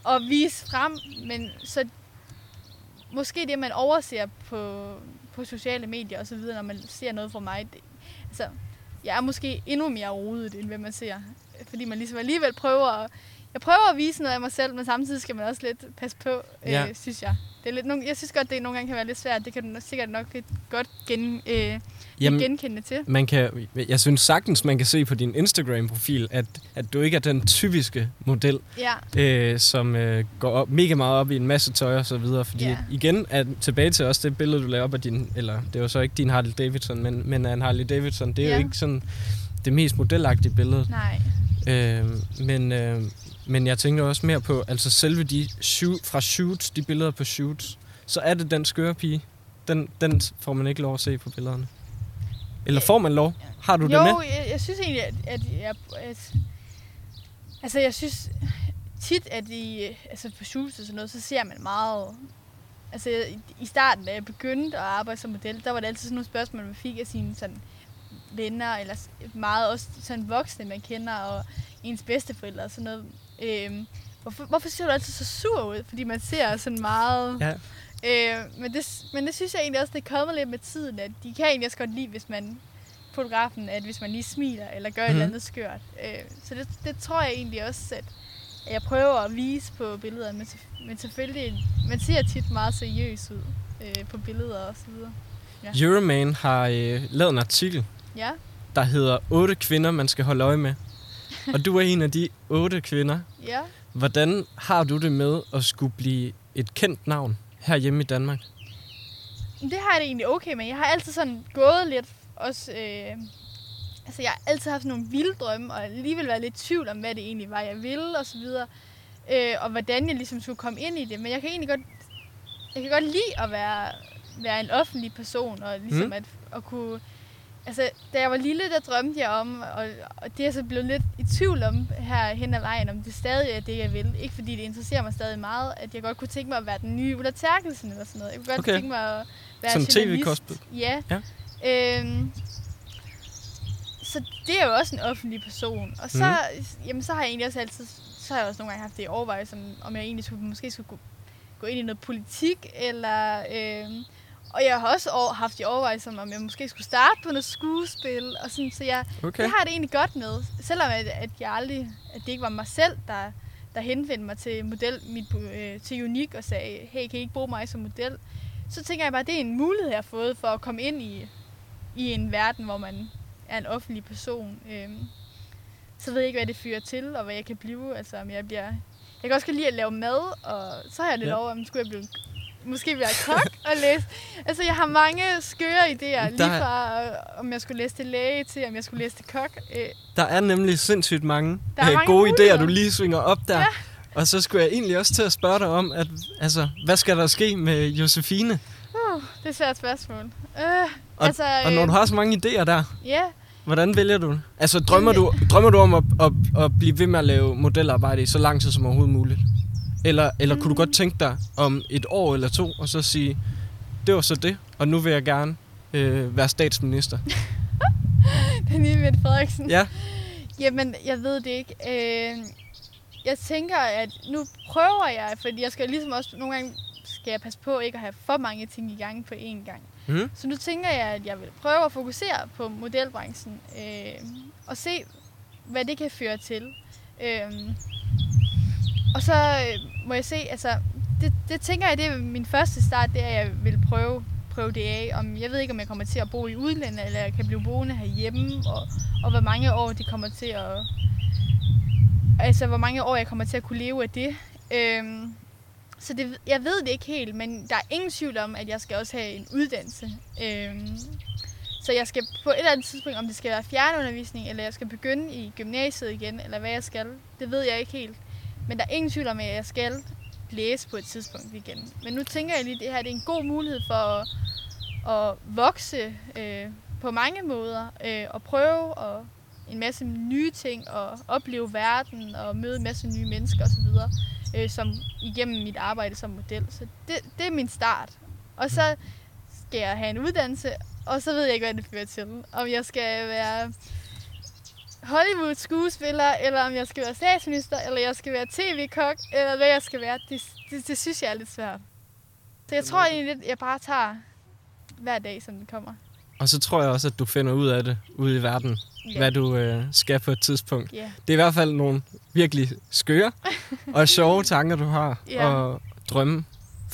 at vise frem, men så måske det, man overser på, på sociale medier og så videre, når man ser noget fra mig. Det, altså, jeg er måske endnu mere rodet, end hvad man ser. Fordi man ligesom alligevel prøver at, jeg prøver at vise noget af mig selv, men samtidig skal man også lidt passe på, Ja. øh, synes jeg. Det er lidt, nogle, jeg synes godt, det nogle gange kan være lidt svært. Det kan du sikkert nok godt gen, øh, Jamen, genkende til. man kan, jeg synes sagtens, man kan se på din Instagram-profil, at, at du ikke er den typiske model, Ja, øh, som øh, går op, mega meget op i en masse tøj og så videre. Fordi Ja. igen, er tilbage til også det billede, du lavede op af din, eller det var så ikke din Harley Davidson, men, men en Harley Davidson. Det er Ja. jo ikke sådan det mest modelagtige billede. nej. Øh, men, øh, men jeg tænker også mere på, altså selve de shoot, fra shoots, de billeder på shoots, så er det den skøre pige. Den, den får man ikke lov at se på billederne. Eller får man lov? Har du jo, det med? Jeg, jeg synes egentlig, at, at, jeg, at altså jeg synes tit, at i, altså på shoots og sådan noget, så ser man meget, altså i, starten, da jeg begyndte at arbejde som model, der var det altid sådan nogle spørgsmål, man fik af sine sådan venner, eller meget også sådan voksne, man kender, og ens bedsteforældre og sådan noget. Øhm, hvorfor, hvorfor ser du altid så sur ud? Fordi man ser sådan meget... Ja. Øh, men, det, men det synes jeg egentlig også, det er kommet lidt med tiden, at de kan egentlig også godt lide, hvis man fotografen, at hvis man lige smiler, eller gør mm. et Mhm. eller andet skørt. Øh, så det, det tror jeg egentlig også, at jeg prøver at vise på billeder, men, selvf- men selvfølgelig, man ser tit meget seriøs ud øh, på billeder og så videre. Euroman har øh, lavet en artikel, Ja, der hedder 8 kvinder, man skal holde øje med. Og du er en af de 8 kvinder. ja. Hvordan har du det med at skulle blive et kendt navn her hjemme i Danmark? Det har jeg det egentlig okay med. Jeg har altid sådan gået lidt også... Øh, altså, jeg har altid haft nogle vilde drømme, og alligevel været lidt i tvivl om, hvad det egentlig var, jeg ville, og så videre. Øh, og hvordan jeg ligesom skulle komme ind i det. Men jeg kan egentlig godt... Jeg kan godt lide at være, være en offentlig person, og ligesom mm. at, at kunne... Altså, da jeg var lille, der drømte jeg om, og, og det er jeg så blevet lidt i tvivl om her hen ad vejen, om det stadig er det, jeg vil. Ikke fordi det interesserer mig stadig meget, at jeg godt kunne tænke mig at være den nye Ulla Terkelsen eller sådan noget. Jeg kunne godt Okay. tænke mig at være journalist. TV-cosplay? Ja. Ja. Øhm, så det er jo også en offentlig person. Og så, mm. jamen, så har jeg egentlig også altid, så har jeg også nogle gange haft det i overvejelse, om, om jeg egentlig skulle, måske skulle gå, gå ind i noget politik, eller... Øhm, og jeg har også over, haft i overvejelse, om jeg måske skulle starte på noget skuespil, og sådan, så jeg, Okay. det har jeg det egentlig godt med. Selvom at, at jeg aldrig, at det ikke var mig selv, der, der henvendte mig til model, mit, øh, til Unik og sagde, hey, kan I ikke bruge mig som model? Så tænker jeg bare, at det er en mulighed, jeg har fået for at komme ind i, i en verden, hvor man er en offentlig person. Øhm, så ved jeg ikke, hvad det fyrer til, og hvad jeg kan blive. Altså, om jeg bliver... Jeg kan også godt lide at lave mad, og så har jeg lidt ja. over, om skulle jeg blive måske være kok og læse. Altså, jeg har mange skøre idéer, lige fra øh, om jeg skulle læse til læge til, om jeg skulle læse til kok. Øh, Der er nemlig sindssygt mange, Der er øh, mange gode idéer, du lige svinger op der. Ja. Og så skulle jeg egentlig også til at spørge dig om, at, altså, hvad skal der ske med Josefine? uh, det er et svært spørgsmål. Øh, Og, altså, og når øh, du har så mange idéer der, Ja, hvordan vælger du? Altså, drømmer du, drømmer du om at, at, at blive ved med at lave modelarbejde i så lang tid som overhovedet muligt? Eller, eller kunne du Mm. godt tænke dig om et år eller to, og så sige, det var så det, og nu vil jeg gerne øh, være statsminister? den nye Mette Frederiksen. Ja, Jamen, jeg ved det ikke. Øh, jeg tænker, at nu prøver jeg, fordi jeg skal ligesom også nogle gange skal jeg passe på ikke at have for mange ting i gang på én gang. mm. Så nu tænker jeg, at jeg vil prøve at fokusere på modelbranchen øh, og se, hvad det kan føre til. Øh, og så øh, må jeg se, altså, det, det tænker jeg, det er min første start, det er, at jeg vil prøve, prøve det af. Om, jeg ved ikke, om jeg kommer til at bo i udlandet, eller jeg kan blive boende herhjemme, og, og hvor mange år det kommer til at... Altså, hvor mange år jeg kommer til at kunne leve af det. Øhm, så det, jeg ved det ikke helt, men der er ingen tvivl om, at jeg skal også have en uddannelse. Øhm, så jeg skal på et eller andet tidspunkt, om det skal være fjernundervisning, eller jeg skal begynde i gymnasiet igen, eller hvad jeg skal, det ved jeg ikke helt. Men der er ingen tvivl om, at jeg skal læse på et tidspunkt igen. Men nu tænker jeg lige, at det her det er en god mulighed for at, at vokse øh, på mange måder, øh, og prøve og en masse nye ting, og opleve verden, og møde en masse nye mennesker osv., øh, som igennem mit arbejde som model. Så det, det er min start. Og så skal jeg have en uddannelse, og så ved jeg ikke, hvad det fører til. Om jeg skal være Hollywood-skuespiller, eller om jeg skal være statsminister, eller jeg skal være tv-kok, eller hvad jeg skal være, det, det, det synes jeg er lidt svært. Så jeg tror egentlig lidt, jeg bare tager hver dag, som den kommer. Og så tror jeg også, at du finder ud af det ude i verden, Ja. hvad du øh, skal på et tidspunkt. Ja. Det er i hvert fald nogle virkelig skøre og sjove tanker, du har, Ja. og drømme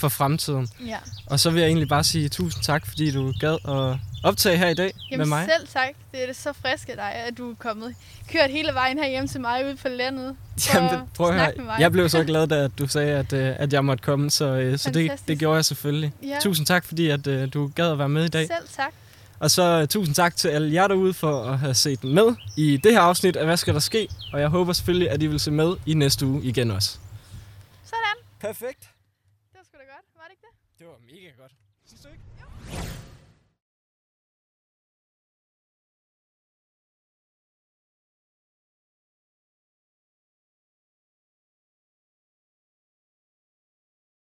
for fremtiden. ja. Og så vil jeg egentlig bare sige tusind tak, fordi du gad at optage her i dag Jamen med mig. selv tak. Det er det så frisk af dig, at du er kommet kørt hele vejen her hjem til mig ude på landet. Jamen, det, prøv at med høre. mig. Jeg blev så glad, da at du sagde, at, øh, at jeg måtte komme, så, øh, så det, det gjorde jeg selvfølgelig. Ja. Tusind tak, fordi at, øh, du gad at være med i dag. Selv tak. Og så tusind tak til alle jer derude for at have set med i det her afsnit af Hvad skal der ske? Og jeg håber selvfølgelig, at I vil se med i næste uge igen også. Sådan. Perfekt.